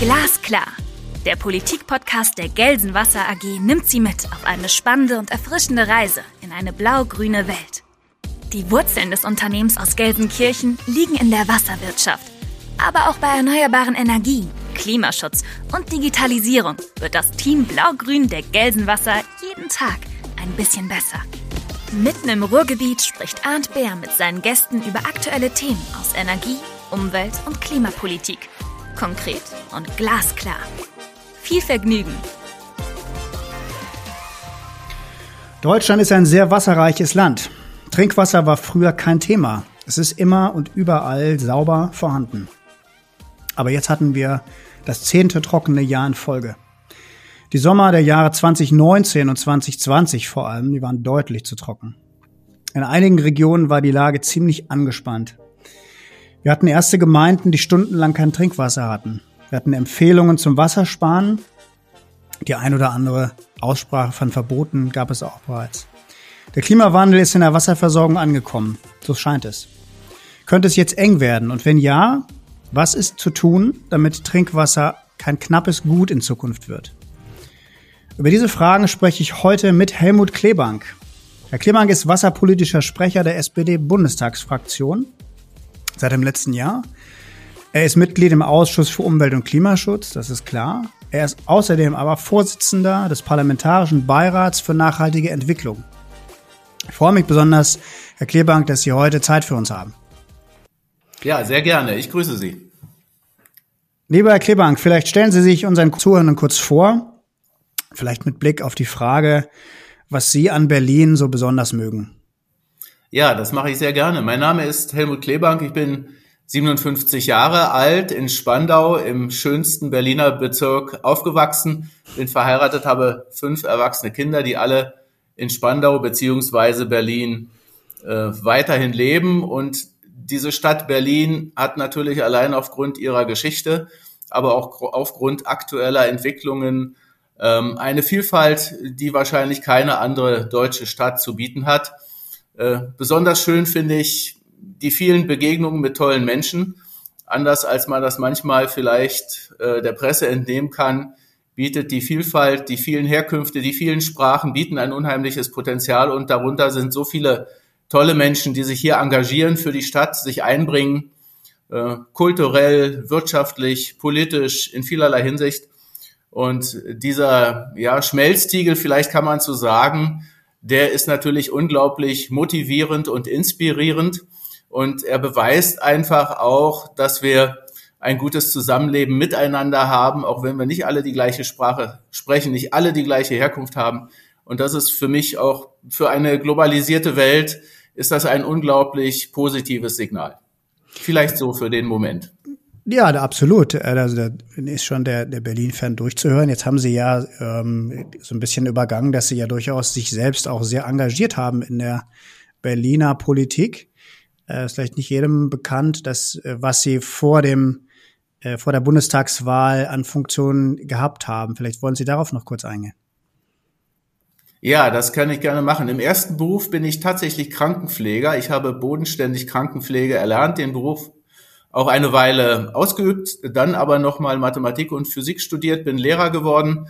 Glasklar. Der Politikpodcast der Gelsenwasser AG nimmt Sie mit auf eine spannende und erfrischende Reise in eine blau-grüne Welt. Die Wurzeln des Unternehmens aus Gelsenkirchen liegen in der Wasserwirtschaft. Aber auch bei erneuerbaren Energien, Klimaschutz und Digitalisierung wird das Team Blau-Grün der Gelsenwasser jeden Tag ein bisschen besser. Mitten im Ruhrgebiet spricht Arndt Bär mit seinen Gästen über aktuelle Themen aus Energie, Umwelt und Klimapolitik konkret und glasklar. Viel Vergnügen! Deutschland ist ein sehr wasserreiches Land. Trinkwasser war früher kein Thema. Es ist immer und überall sauber vorhanden. Aber jetzt hatten wir das zehnte trockene Jahr in Folge. Die Sommer der Jahre 2019 und 2020 vor allem, die waren deutlich zu trocken. In einigen Regionen war die Lage ziemlich angespannt. Wir hatten erste Gemeinden, die stundenlang kein Trinkwasser hatten. Wir hatten Empfehlungen zum Wassersparen. Die ein oder andere Aussprache von Verboten gab es auch bereits. Der Klimawandel ist in der Wasserversorgung angekommen. So scheint es. Könnte es jetzt eng werden? Und wenn ja, was ist zu tun, damit Trinkwasser kein knappes Gut in Zukunft wird? Über diese Fragen spreche ich heute mit Helmut Klebank. Herr Klebank ist wasserpolitischer Sprecher der SPD-Bundestagsfraktion seit dem letzten Jahr. Er ist Mitglied im Ausschuss für Umwelt und Klimaschutz, das ist klar. Er ist außerdem aber Vorsitzender des Parlamentarischen Beirats für nachhaltige Entwicklung. Ich freue mich besonders, Herr Klebank, dass Sie heute Zeit für uns haben. Ja, sehr gerne. Ich grüße Sie. Lieber Herr Klebank, vielleicht stellen Sie sich unseren Zuhörern kurz vor, vielleicht mit Blick auf die Frage, was Sie an Berlin so besonders mögen. Ja, das mache ich sehr gerne. Mein Name ist Helmut Klebank. Ich bin 57 Jahre alt, in Spandau im schönsten Berliner Bezirk aufgewachsen, bin verheiratet, habe fünf erwachsene Kinder, die alle in Spandau beziehungsweise Berlin äh, weiterhin leben. Und diese Stadt Berlin hat natürlich allein aufgrund ihrer Geschichte, aber auch aufgrund aktueller Entwicklungen ähm, eine Vielfalt, die wahrscheinlich keine andere deutsche Stadt zu bieten hat. Äh, besonders schön finde ich die vielen Begegnungen mit tollen Menschen. Anders als man das manchmal vielleicht äh, der Presse entnehmen kann, bietet die Vielfalt, die vielen Herkünfte, die vielen Sprachen bieten ein unheimliches Potenzial und darunter sind so viele tolle Menschen, die sich hier engagieren für die Stadt, sich einbringen, äh, kulturell, wirtschaftlich, politisch, in vielerlei Hinsicht. Und dieser ja, Schmelztiegel, vielleicht kann man so sagen, der ist natürlich unglaublich motivierend und inspirierend. Und er beweist einfach auch, dass wir ein gutes Zusammenleben miteinander haben, auch wenn wir nicht alle die gleiche Sprache sprechen, nicht alle die gleiche Herkunft haben. Und das ist für mich auch für eine globalisierte Welt ist das ein unglaublich positives Signal. Vielleicht so für den Moment. Ja, absolut. Äh, also da ist schon der, der Berlin-Fan durchzuhören. Jetzt haben Sie ja ähm, so ein bisschen übergangen, dass Sie ja durchaus sich selbst auch sehr engagiert haben in der Berliner Politik. Äh, ist vielleicht nicht jedem bekannt, dass äh, was Sie vor dem äh, vor der Bundestagswahl an Funktionen gehabt haben. Vielleicht wollen Sie darauf noch kurz eingehen. Ja, das kann ich gerne machen. Im ersten Beruf bin ich tatsächlich Krankenpfleger. Ich habe bodenständig Krankenpflege erlernt, den Beruf auch eine Weile ausgeübt, dann aber nochmal Mathematik und Physik studiert, bin Lehrer geworden,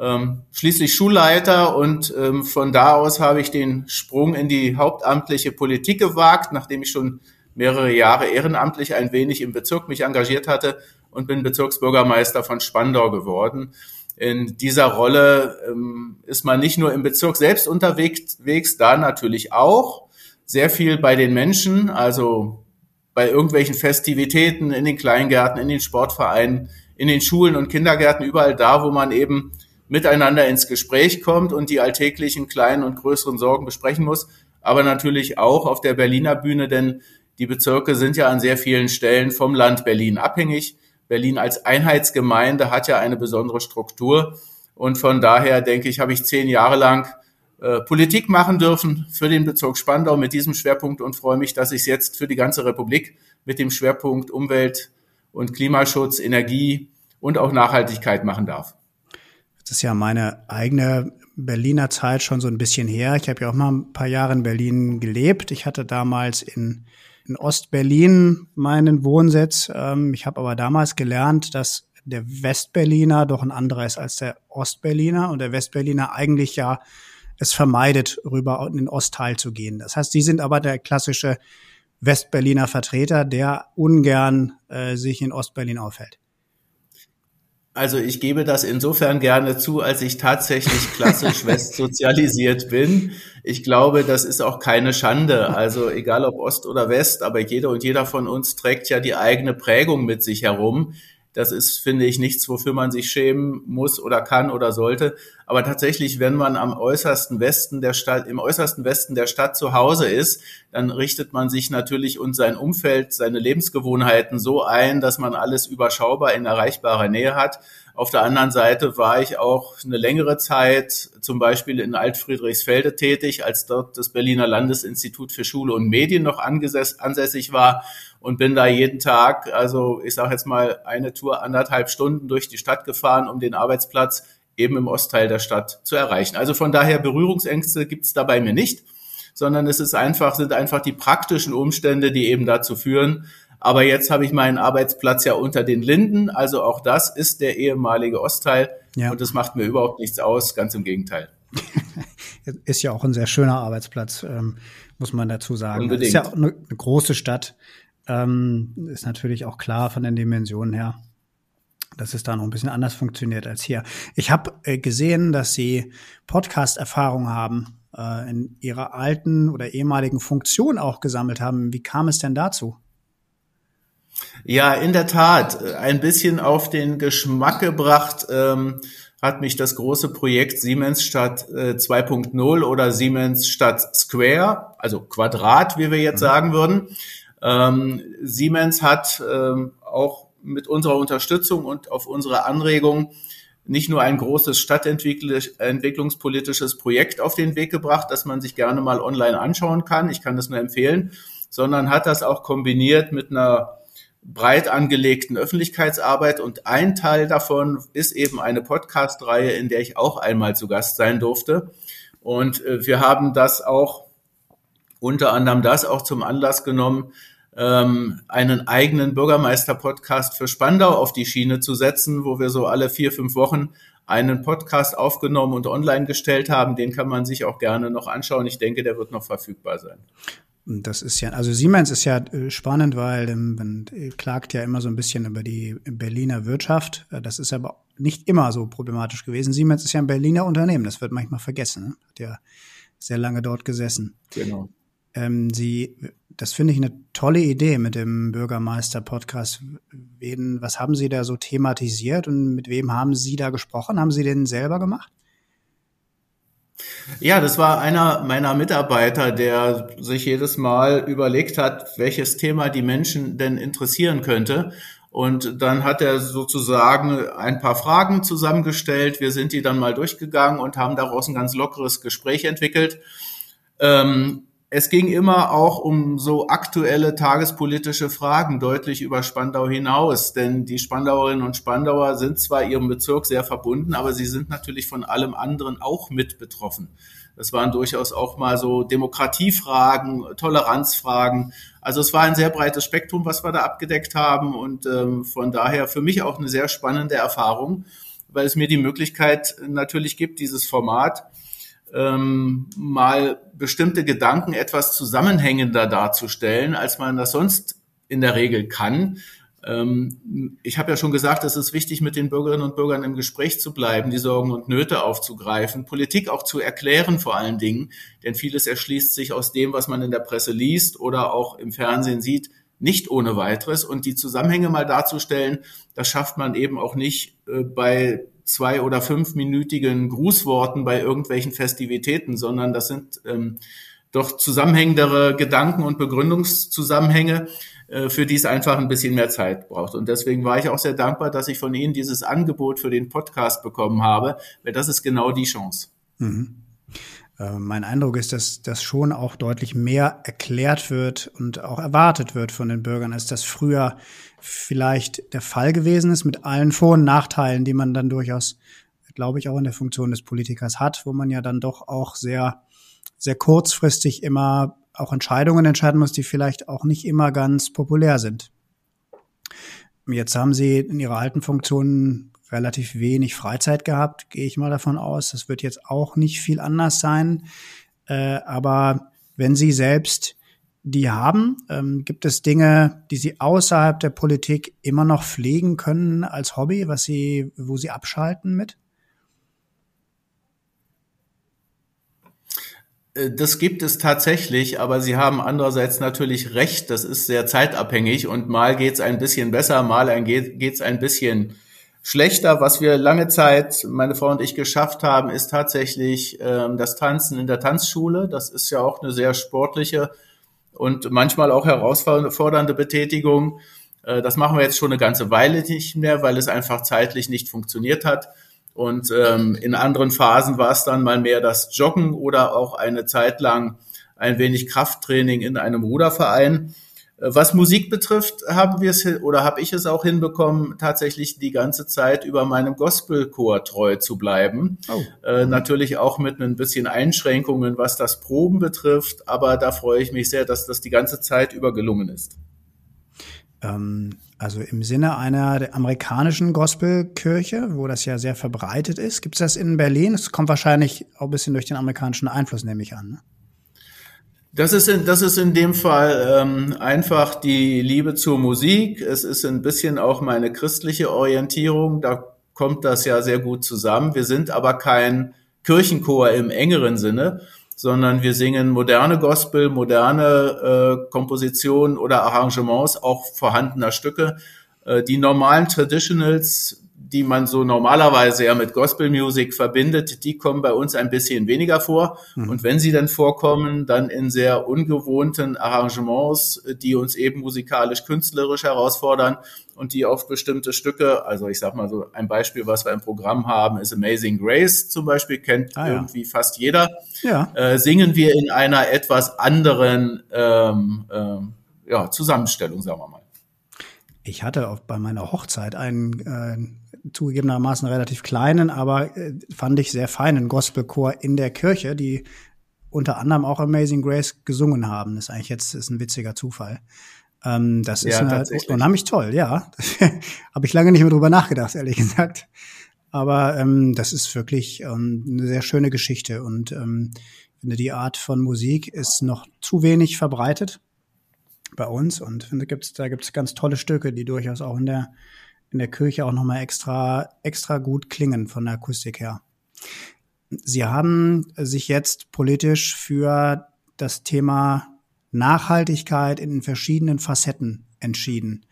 ähm, schließlich Schulleiter und ähm, von da aus habe ich den Sprung in die hauptamtliche Politik gewagt, nachdem ich schon mehrere Jahre ehrenamtlich ein wenig im Bezirk mich engagiert hatte und bin Bezirksbürgermeister von Spandau geworden. In dieser Rolle ähm, ist man nicht nur im Bezirk selbst unterwegs, da natürlich auch sehr viel bei den Menschen, also bei irgendwelchen Festivitäten, in den Kleingärten, in den Sportvereinen, in den Schulen und Kindergärten, überall da, wo man eben miteinander ins Gespräch kommt und die alltäglichen kleinen und größeren Sorgen besprechen muss, aber natürlich auch auf der Berliner Bühne, denn die Bezirke sind ja an sehr vielen Stellen vom Land Berlin abhängig. Berlin als Einheitsgemeinde hat ja eine besondere Struktur und von daher denke ich, habe ich zehn Jahre lang äh, Politik machen dürfen für den Bezirk Spandau mit diesem Schwerpunkt und freue mich, dass ich es jetzt für die ganze Republik mit dem Schwerpunkt Umwelt und Klimaschutz, Energie und auch Nachhaltigkeit machen darf. Das ist ja meine eigene Berliner Zeit schon so ein bisschen her. Ich habe ja auch mal ein paar Jahre in Berlin gelebt. Ich hatte damals in, in Ostberlin meinen Wohnsitz. Ähm, ich habe aber damals gelernt, dass der Westberliner doch ein anderer ist als der Ostberliner und der Westberliner eigentlich ja es vermeidet, rüber in den Ostteil zu gehen. Das heißt, sie sind aber der klassische Westberliner Vertreter, der ungern äh, sich in Ostberlin aufhält. Also ich gebe das insofern gerne zu, als ich tatsächlich klassisch westsozialisiert bin. Ich glaube, das ist auch keine Schande. Also egal ob Ost oder West, aber jeder und jeder von uns trägt ja die eigene Prägung mit sich herum. Das ist, finde ich, nichts, wofür man sich schämen muss oder kann oder sollte. Aber tatsächlich, wenn man am äußersten Westen der Stadt, im äußersten Westen der Stadt zu Hause ist, dann richtet man sich natürlich und sein Umfeld, seine Lebensgewohnheiten so ein, dass man alles überschaubar in erreichbarer Nähe hat. Auf der anderen Seite war ich auch eine längere Zeit zum Beispiel in Altfriedrichsfelde tätig, als dort das Berliner Landesinstitut für Schule und Medien noch ansässig war und bin da jeden Tag, also ich sage jetzt mal eine Tour anderthalb Stunden durch die Stadt gefahren, um den Arbeitsplatz eben im Ostteil der Stadt zu erreichen. Also von daher Berührungsängste gibt es da bei mir nicht, sondern es ist einfach, sind einfach die praktischen Umstände, die eben dazu führen. Aber jetzt habe ich meinen Arbeitsplatz ja unter den Linden, also auch das ist der ehemalige Ostteil ja. und das macht mir überhaupt nichts aus, ganz im Gegenteil. ist ja auch ein sehr schöner Arbeitsplatz, ähm, muss man dazu sagen. Unbedingt. Ist ja auch eine große Stadt. Ähm, ist natürlich auch klar von den Dimensionen her, dass es da noch ein bisschen anders funktioniert als hier. Ich habe äh, gesehen, dass Sie Podcast-Erfahrung haben, äh, in Ihrer alten oder ehemaligen Funktion auch gesammelt haben. Wie kam es denn dazu? Ja, in der Tat. Ein bisschen auf den Geschmack gebracht ähm, hat mich das große Projekt Siemens statt äh, 2.0 oder Siemens statt Square, also Quadrat, wie wir jetzt mhm. sagen würden. Ähm, Siemens hat ähm, auch mit unserer Unterstützung und auf unsere Anregung nicht nur ein großes stadtentwicklungspolitisches Projekt auf den Weg gebracht, das man sich gerne mal online anschauen kann. Ich kann das nur empfehlen, sondern hat das auch kombiniert mit einer breit angelegten Öffentlichkeitsarbeit und ein Teil davon ist eben eine Podcast-Reihe, in der ich auch einmal zu Gast sein durfte. Und äh, wir haben das auch unter anderem das auch zum Anlass genommen, ähm, einen eigenen Bürgermeister-Podcast für Spandau auf die Schiene zu setzen, wo wir so alle vier, fünf Wochen einen Podcast aufgenommen und online gestellt haben. Den kann man sich auch gerne noch anschauen. Ich denke, der wird noch verfügbar sein. Das ist ja, also Siemens ist ja äh, spannend, weil ähm, man klagt ja immer so ein bisschen über die Berliner Wirtschaft. Äh, das ist aber nicht immer so problematisch gewesen. Siemens ist ja ein Berliner Unternehmen, das wird manchmal vergessen. Ne? Hat ja sehr lange dort gesessen. Genau. Ähm, Sie, das finde ich eine tolle Idee mit dem Bürgermeister-Podcast. Was haben Sie da so thematisiert und mit wem haben Sie da gesprochen? Haben Sie den selber gemacht? Ja, das war einer meiner Mitarbeiter, der sich jedes Mal überlegt hat, welches Thema die Menschen denn interessieren könnte. Und dann hat er sozusagen ein paar Fragen zusammengestellt. Wir sind die dann mal durchgegangen und haben daraus ein ganz lockeres Gespräch entwickelt. Ähm, es ging immer auch um so aktuelle tagespolitische Fragen deutlich über Spandau hinaus, denn die Spandauerinnen und Spandauer sind zwar ihrem Bezirk sehr verbunden, aber sie sind natürlich von allem anderen auch mit betroffen. Das waren durchaus auch mal so Demokratiefragen, Toleranzfragen. Also es war ein sehr breites Spektrum, was wir da abgedeckt haben und ähm, von daher für mich auch eine sehr spannende Erfahrung, weil es mir die Möglichkeit natürlich gibt, dieses Format ähm, mal bestimmte Gedanken etwas zusammenhängender darzustellen, als man das sonst in der Regel kann. Ähm, ich habe ja schon gesagt, es ist wichtig, mit den Bürgerinnen und Bürgern im Gespräch zu bleiben, die Sorgen und Nöte aufzugreifen, Politik auch zu erklären vor allen Dingen, denn vieles erschließt sich aus dem, was man in der Presse liest oder auch im Fernsehen sieht, nicht ohne weiteres. Und die Zusammenhänge mal darzustellen, das schafft man eben auch nicht äh, bei zwei- oder fünfminütigen Grußworten bei irgendwelchen Festivitäten, sondern das sind ähm, doch zusammenhängendere Gedanken und Begründungszusammenhänge, äh, für die es einfach ein bisschen mehr Zeit braucht. Und deswegen war ich auch sehr dankbar, dass ich von Ihnen dieses Angebot für den Podcast bekommen habe, weil das ist genau die Chance. Mhm. Äh, mein Eindruck ist, dass das schon auch deutlich mehr erklärt wird und auch erwartet wird von den Bürgern, als das früher vielleicht der Fall gewesen ist, mit allen Vor- und Nachteilen, die man dann durchaus glaube ich, auch in der Funktion des Politikers hat, wo man ja dann doch auch sehr, sehr kurzfristig immer auch Entscheidungen entscheiden muss, die vielleicht auch nicht immer ganz populär sind. Jetzt haben Sie in Ihrer alten Funktion relativ wenig Freizeit gehabt, gehe ich mal davon aus. Das wird jetzt auch nicht viel anders sein. Äh, aber wenn Sie selbst die haben, ähm, gibt es Dinge, die Sie außerhalb der Politik immer noch pflegen können als Hobby, was Sie, wo Sie abschalten mit? Äh, das gibt es tatsächlich, aber Sie haben andererseits natürlich recht, das ist sehr zeitabhängig und mal geht es ein bisschen besser, mal geht es ein bisschen schlechter. Was wir lange Zeit, meine Frau und ich, geschafft haben, ist tatsächlich ähm, das Tanzen in der Tanzschule. Das ist ja auch eine sehr sportliche und manchmal auch herausfordernde Betätigung. Äh, das machen wir jetzt schon eine ganze Weile nicht mehr, weil es einfach zeitlich nicht funktioniert hat. Und ähm, in anderen Phasen war es dann mal mehr das Joggen oder auch eine Zeit lang ein wenig Krafttraining in einem Ruderverein. Was Musik betrifft, haben wir es oder habe ich es auch hinbekommen, tatsächlich die ganze Zeit über meinem Gospelchor treu zu bleiben. Oh. Äh, natürlich auch mit ein bisschen Einschränkungen, was das Proben betrifft, aber da freue ich mich sehr, dass das die ganze Zeit über gelungen ist. Ähm, also im Sinne einer der amerikanischen Gospelkirche, wo das ja sehr verbreitet ist. Gibt es das in Berlin? Es kommt wahrscheinlich auch ein bisschen durch den amerikanischen Einfluss, nehme ich an. Ne? Das ist in, das ist in dem Fall ähm, einfach die Liebe zur Musik. Es ist ein bisschen auch meine christliche Orientierung. Da kommt das ja sehr gut zusammen. Wir sind aber kein Kirchenchor im engeren Sinne, sondern wir singen moderne Gospel, moderne äh, Kompositionen oder Arrangements auch vorhandener Stücke. Äh, die normalen Traditionals die man so normalerweise ja mit Gospel Music verbindet, die kommen bei uns ein bisschen weniger vor. Mhm. Und wenn sie dann vorkommen, dann in sehr ungewohnten Arrangements, die uns eben musikalisch, künstlerisch herausfordern und die auf bestimmte Stücke, also ich sag mal so ein Beispiel, was wir im Programm haben, ist Amazing Grace zum Beispiel, kennt ah, ja. irgendwie fast jeder. Ja. Äh, singen wir in einer etwas anderen ähm, ähm, ja, Zusammenstellung, sagen wir mal. Ich hatte auch bei meiner Hochzeit einen äh, zugegebenermaßen relativ kleinen, aber äh, fand ich sehr feinen Gospelchor in der Kirche, die unter anderem auch Amazing Grace gesungen haben. Das ist eigentlich jetzt ist ein witziger Zufall. Ähm, das ist ja, eine, unheimlich toll, ja. Habe ich lange nicht mehr drüber nachgedacht, ehrlich gesagt. Aber ähm, das ist wirklich ähm, eine sehr schöne Geschichte und ähm, finde, die Art von Musik ist noch zu wenig verbreitet bei uns und finde, gibt's, da gibt's ganz tolle Stücke, die durchaus auch in der in der Kirche auch nochmal extra, extra gut klingen von der Akustik her. Sie haben sich jetzt politisch für das Thema Nachhaltigkeit in den verschiedenen Facetten entschieden.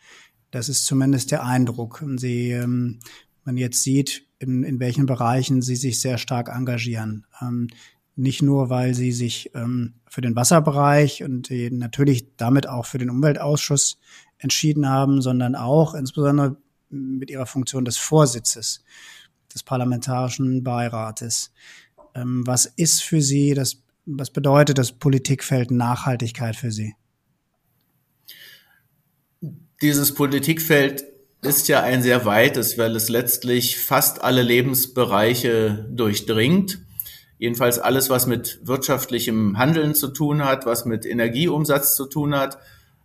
Das ist zumindest der Eindruck. Sie, ähm, man jetzt sieht, in, in welchen Bereichen Sie sich sehr stark engagieren. Ähm, nicht nur, weil Sie sich ähm, für den Wasserbereich und natürlich damit auch für den Umweltausschuss entschieden haben, sondern auch insbesondere mit ihrer Funktion des Vorsitzes des Parlamentarischen Beirates. Ähm, was ist für Sie das, was bedeutet das Politikfeld Nachhaltigkeit für Sie? Dieses Politikfeld ist ja ein sehr weites, weil es letztlich fast alle Lebensbereiche durchdringt. Jedenfalls alles, was mit wirtschaftlichem Handeln zu tun hat, was mit Energieumsatz zu tun hat.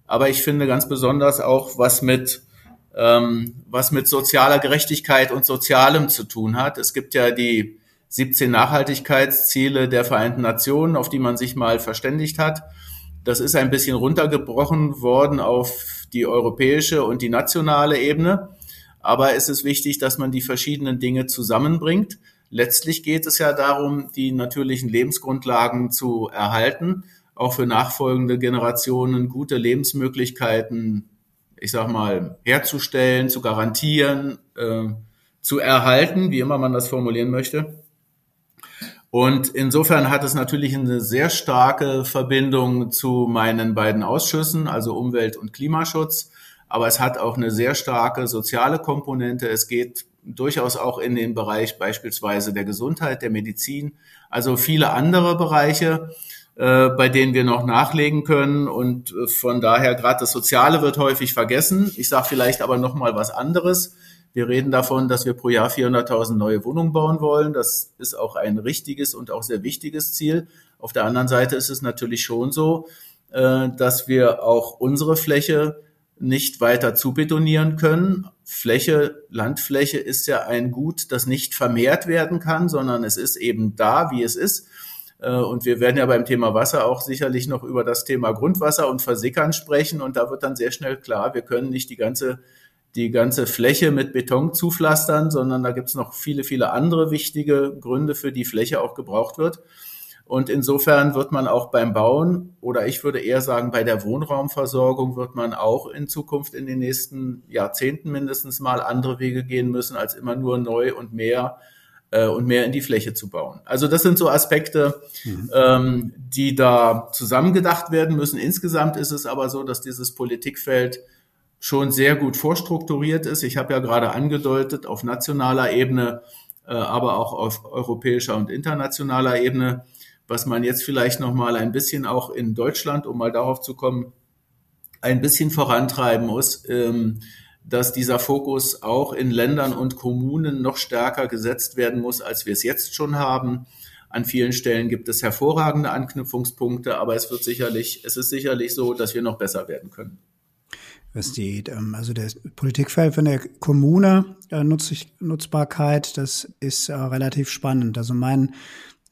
Aber ich finde ganz besonders auch, was mit ähm, was mit sozialer Gerechtigkeit und Sozialem zu tun hat. Es gibt ja die 17 Nachhaltigkeitsziele der Vereinten Nationen, auf die man sich mal verständigt hat. Das ist ein bisschen runtergebrochen worden auf die europäische und die nationale Ebene. Aber es ist wichtig, dass man die verschiedenen Dinge zusammenbringt. Letztlich geht es ja darum, die natürlichen Lebensgrundlagen zu erhalten, auch für nachfolgende Generationen gute Lebensmöglichkeiten ich sag mal, herzustellen, zu garantieren, äh, zu erhalten, wie immer man das formulieren möchte. Und insofern hat es natürlich eine sehr starke Verbindung zu meinen beiden Ausschüssen, also Umwelt- und Klimaschutz. Aber es hat auch eine sehr starke soziale Komponente. Es geht durchaus auch in den Bereich beispielsweise der Gesundheit, der Medizin, also viele andere Bereiche äh, bei denen wir noch nachlegen können. Und äh, von daher, gerade das Soziale wird häufig vergessen. Ich sage vielleicht aber noch mal was anderes. Wir reden davon, dass wir pro Jahr 400.000 neue Wohnungen bauen wollen. Das ist auch ein richtiges und auch sehr wichtiges Ziel. Auf der anderen Seite ist es natürlich schon so, äh, dass wir auch unsere Fläche nicht weiter zubetonieren können. Fläche, Landfläche ist ja ein Gut, das nicht vermehrt werden kann, sondern es ist eben da, wie es ist. Äh, und wir werden ja beim Thema Wasser auch sicherlich noch über das Thema Grundwasser und Versickern sprechen. Und da wird dann sehr schnell klar, wir können nicht die ganze die ganze Fläche mit Beton zupflastern, sondern da gibt es noch viele, viele andere wichtige Gründe, für die Fläche auch gebraucht wird. Und insofern wird man auch beim Bauen oder ich würde eher sagen, bei der Wohnraumversorgung wird man auch in Zukunft in den nächsten Jahrzehnten mindestens mal andere Wege gehen müssen, als immer nur neu und mehr äh, und mehr in die Fläche zu bauen. Also das sind so Aspekte, mhm. ähm, die da zusammengedacht werden müssen. Insgesamt ist es aber so, dass dieses Politikfeld schon sehr gut vorstrukturiert ist. Ich habe ja gerade angedeutet, auf nationaler Ebene, äh, aber auch auf europäischer und internationaler Ebene, was man jetzt vielleicht noch mal ein bisschen auch in Deutschland, um mal darauf zu kommen, ein bisschen vorantreiben muss, ähm, dass dieser Fokus auch in Ländern und Kommunen noch stärker gesetzt werden muss, als wir es jetzt schon haben. An vielen Stellen gibt es hervorragende Anknüpfungspunkte, aber es wird sicherlich, es ist sicherlich so, dass wir noch besser werden können was die, ähm, also der Politikfeld von der Kommune, äh, Nutz Nutzbarkeit, das ist äh, relativ spannend. Also mein,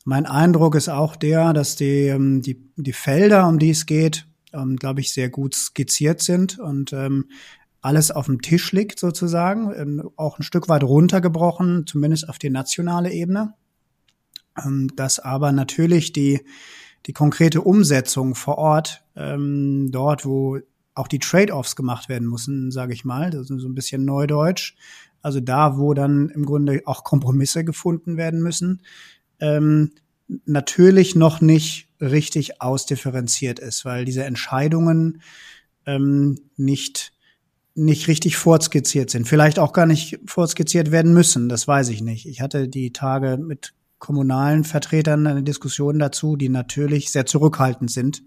mein Eindruck ist auch der, dass die, ähm, die, die Felder, um die es geht, ähm, glaube ich, sehr gut skizziert sind und alles auf dem Tisch liegt sozusagen, auch ein Stück weit runtergebrochen, zumindest auf die nationale Ebene. Ähm, dass aber natürlich die, die konkrete Umsetzung vor Ort, ähm, dort, wo auch die Trade-offs gemacht werden müssen, sage ich mal. Das ist so ein bisschen Neudeutsch. Also da, wo dann im Grunde auch Kompromisse gefunden werden müssen, ähm, natürlich noch nicht richtig ausdifferenziert ist, weil diese Entscheidungen nicht nicht richtig vorskizziert sind. Vielleicht auch gar nicht vorskizziert werden müssen, das weiß ich nicht. Ich hatte die Tage mit kommunalen Vertretern eine Diskussion dazu, die natürlich sehr zurückhaltend sind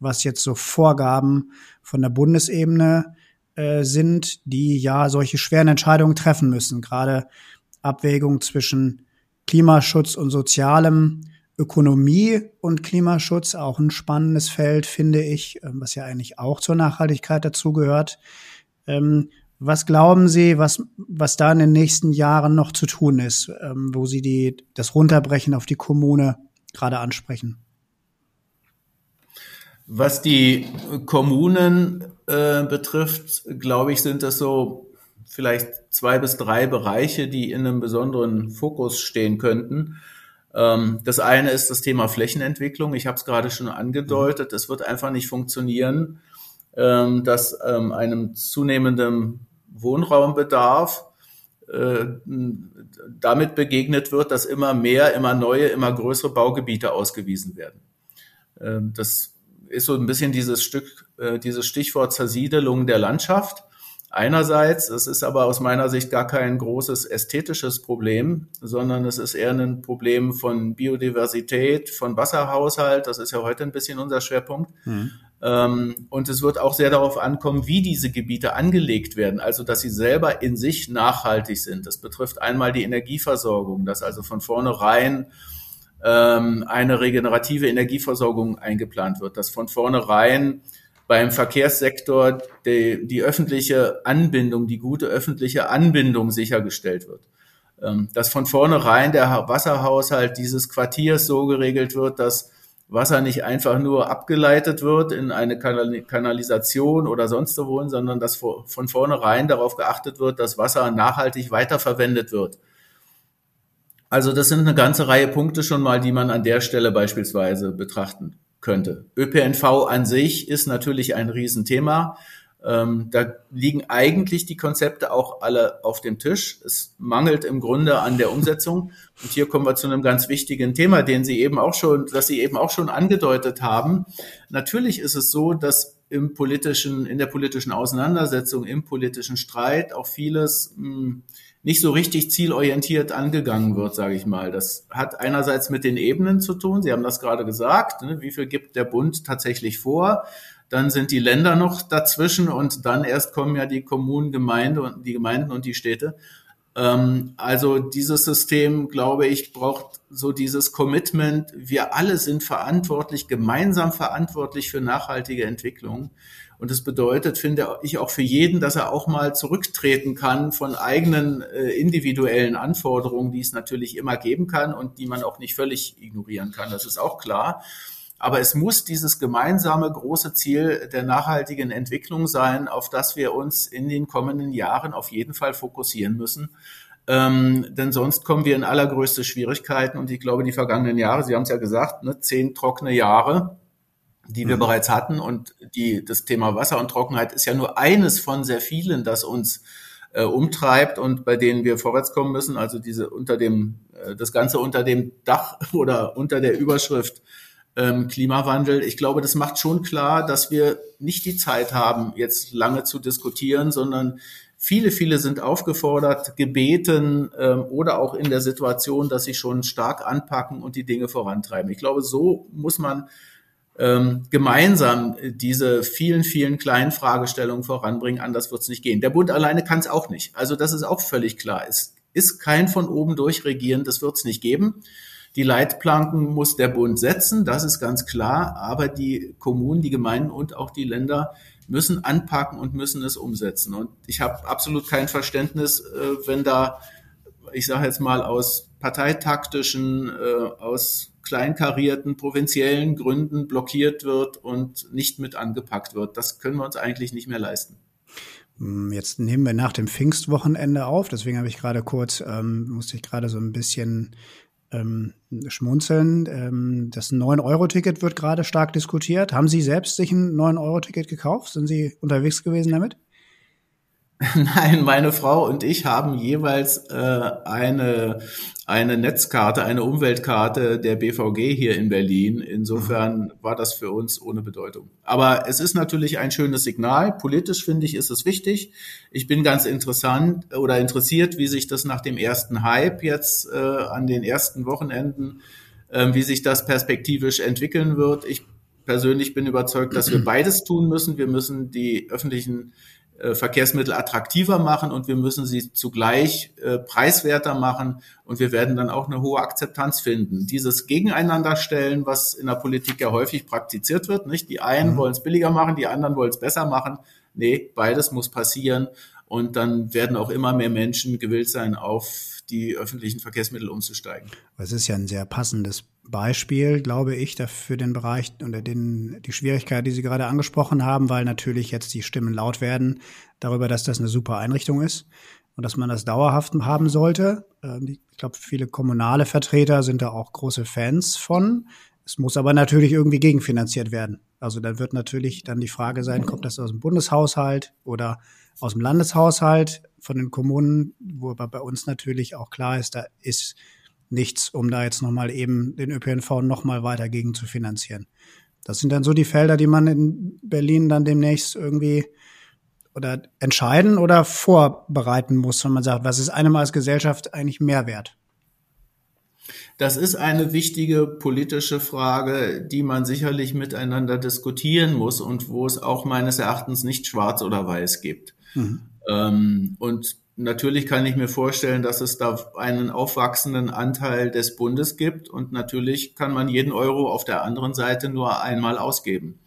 was jetzt so Vorgaben von der Bundesebene äh, sind, die ja solche schweren Entscheidungen treffen müssen. Gerade Abwägung zwischen Klimaschutz und sozialem, Ökonomie und Klimaschutz, auch ein spannendes Feld, finde ich, äh, was ja eigentlich auch zur Nachhaltigkeit dazugehört. Ähm, was glauben Sie, was, was da in den nächsten Jahren noch zu tun ist, ähm, wo Sie die, das Runterbrechen auf die Kommune gerade ansprechen? Was die Kommunen äh, betrifft, glaube ich, sind das so vielleicht zwei bis drei Bereiche, die in einem besonderen Fokus stehen könnten. Ähm, das eine ist das Thema Flächenentwicklung. Ich habe es gerade schon angedeutet. Es wird einfach nicht funktionieren, ähm, dass ähm, einem zunehmenden Wohnraumbedarf äh, damit begegnet wird, dass immer mehr, immer neue, immer größere Baugebiete ausgewiesen werden. Ähm, das ist so ein bisschen dieses Stück, äh, dieses Stichwort Zersiedelung der Landschaft. Einerseits, es ist aber aus meiner Sicht gar kein großes ästhetisches Problem, sondern es ist eher ein Problem von Biodiversität, von Wasserhaushalt. Das ist ja heute ein bisschen unser Schwerpunkt. Mhm. Ähm, und es wird auch sehr darauf ankommen, wie diese Gebiete angelegt werden, also dass sie selber in sich nachhaltig sind. Das betrifft einmal die Energieversorgung, dass also von vornherein ähm, eine regenerative Energieversorgung eingeplant wird, dass von vornherein beim Verkehrssektor die, die öffentliche Anbindung, die gute öffentliche Anbindung sichergestellt wird. Ähm, dass von vornherein der Wasserhaushalt dieses Quartiers so geregelt wird, dass Wasser nicht einfach nur abgeleitet wird in eine Kanalisation oder sonst wo, sondern dass von vornherein darauf geachtet wird, dass Wasser nachhaltig weiterverwendet wird. Also das sind eine ganze Reihe Punkte schon mal, die man an der Stelle beispielsweise betrachten könnte. ÖPNV an sich ist natürlich ein Riesenthema. Ähm, da liegen eigentlich die Konzepte auch alle auf dem Tisch. Es mangelt im Grunde an der Umsetzung. Und hier kommen wir zu einem ganz wichtigen Thema, den Sie eben auch schon, das Sie eben auch schon angedeutet haben. Natürlich ist es so, dass im politischen, in der politischen Auseinandersetzung, im politischen Streit auch vieles mh, hm, nicht so richtig zielorientiert angegangen wird, sage ich mal. Das hat einerseits mit den Ebenen zu tun. Sie haben das gerade gesagt. Ne? Wie viel gibt der Bund tatsächlich vor? Dann sind die Länder noch dazwischen und dann erst kommen ja die Kommunen, Gemeinde und die Gemeinden und die Städte. Ähm, also dieses System, glaube ich, braucht so dieses Commitment. Wir alle sind verantwortlich, gemeinsam verantwortlich für nachhaltige Entwicklung. Und das bedeutet, finde ich, auch für jeden, dass er auch mal zurücktreten kann von eigenen äh, individuellen Anforderungen, die es natürlich immer geben kann und die man auch nicht völlig ignorieren kann. Das ist auch klar. Aber es muss dieses gemeinsame große Ziel der nachhaltigen Entwicklung sein, auf das wir uns in den kommenden Jahren auf jeden Fall fokussieren müssen. Ähm, denn sonst kommen wir in allergrößte Schwierigkeiten. Und ich glaube, die vergangenen Jahre, Sie haben es ja gesagt, ne, zehn trockene Jahre, die wir mhm. bereits hatten. Und die, das Thema Wasser und Trockenheit ist ja nur eines von sehr vielen, das uns äh, umtreibt und bei denen wir vorwärts kommen müssen. Also diese unter dem, äh, das Ganze unter dem Dach oder unter der Überschrift ähm, Klimawandel. Ich glaube, das macht schon klar, dass wir nicht die Zeit haben, jetzt lange zu diskutieren, sondern viele, viele sind aufgefordert, gebeten ähm, oder auch in der Situation, dass sie schon stark anpacken und die Dinge vorantreiben. Ich glaube, so muss man ähm, gemeinsam diese vielen, vielen kleinen Fragestellungen voranbringen. Anders wird es nicht gehen. Der Bund alleine kann es auch nicht. Also das ist auch völlig klar. Es ist kein von oben durchregieren, das wird es nicht geben. Die Leitplanken muss der Bund setzen, das ist ganz klar, aber die Kommunen, die Gemeinden und auch die Länder müssen anpacken und müssen es umsetzen. Und ich habe absolut kein Verständnis, äh, wenn da, ich sage jetzt mal, aus parteitaktischen, äh, aus kleinkarierten, provinziellen Gründen blockiert wird und nicht mit angepackt wird. Das können wir uns eigentlich nicht mehr leisten. Hm, jetzt nehmen wir nach dem Pfingstwochenende auf, deswegen habe ich gerade kurz, ähm, musste ich gerade so ein bisschen ähm, schmunzeln. Ähm, das 9-Euro-Ticket wird gerade stark diskutiert. Haben Sie selbst sich ein 9-Euro-Ticket gekauft? Sind Sie unterwegs gewesen damit? Nein, meine Frau und ich haben jeweils äh, eine, eine Netzkarte, eine Umweltkarte der BVG hier in Berlin. Insofern war das für uns ohne Bedeutung. Aber es ist natürlich ein schönes Signal. Politisch finde ich, ist es wichtig. Ich bin ganz interessant oder interessiert, wie sich das nach dem ersten Hype jetzt äh, an den ersten Wochenenden, äh, wie sich das perspektivisch entwickeln wird. Ich persönlich bin überzeugt, dass wir beides tun müssen. Wir müssen die öffentlichen Verkehrsmittel attraktiver machen und wir müssen sie zugleich äh, preiswerter machen und wir werden dann auch eine hohe Akzeptanz finden. Dieses Gegeneinanderstellen, was in der Politik ja häufig praktiziert wird, nicht? Die einen mhm. wollen es billiger machen, die anderen wollen es besser machen. Nee, beides muss passieren und dann werden auch immer mehr Menschen gewillt sein, auf die öffentlichen Verkehrsmittel umzusteigen. Es ist ja ein sehr passendes Beispiel, glaube ich, für den Bereich oder den, die Schwierigkeit, die Sie gerade angesprochen haben, weil natürlich jetzt die Stimmen laut werden darüber, dass das eine super Einrichtung ist und dass man das dauerhaft haben sollte. Ähm, ich glaube, viele kommunale Vertreter sind da auch große Fans von. Es muss aber natürlich irgendwie gegenfinanziert werden. Also da wird natürlich dann die Frage sein, kommt das aus dem Bundeshaushalt oder aus dem Landeshaushalt von den Kommunen, wo aber bei uns natürlich auch klar ist, da ist nichts, um da jetzt nochmal eben den ÖPNV nochmal weiter gegen zu finanzieren. Das sind dann so die Felder, die man in Berlin dann demnächst irgendwie oder entscheiden oder vorbereiten muss, wenn man sagt, was ist einem als Gesellschaft eigentlich mehr wert? Das ist eine wichtige politische Frage, die man sicherlich miteinander diskutieren muss und wo es auch meines Erachtens nicht schwarz oder weiß gibt. Mhm. Ähm, und natürlich kann ich mir vorstellen, dass es da einen aufwachsenden Anteil des Bundes gibt und natürlich kann man jeden Euro auf der anderen Seite nur einmal ausgeben.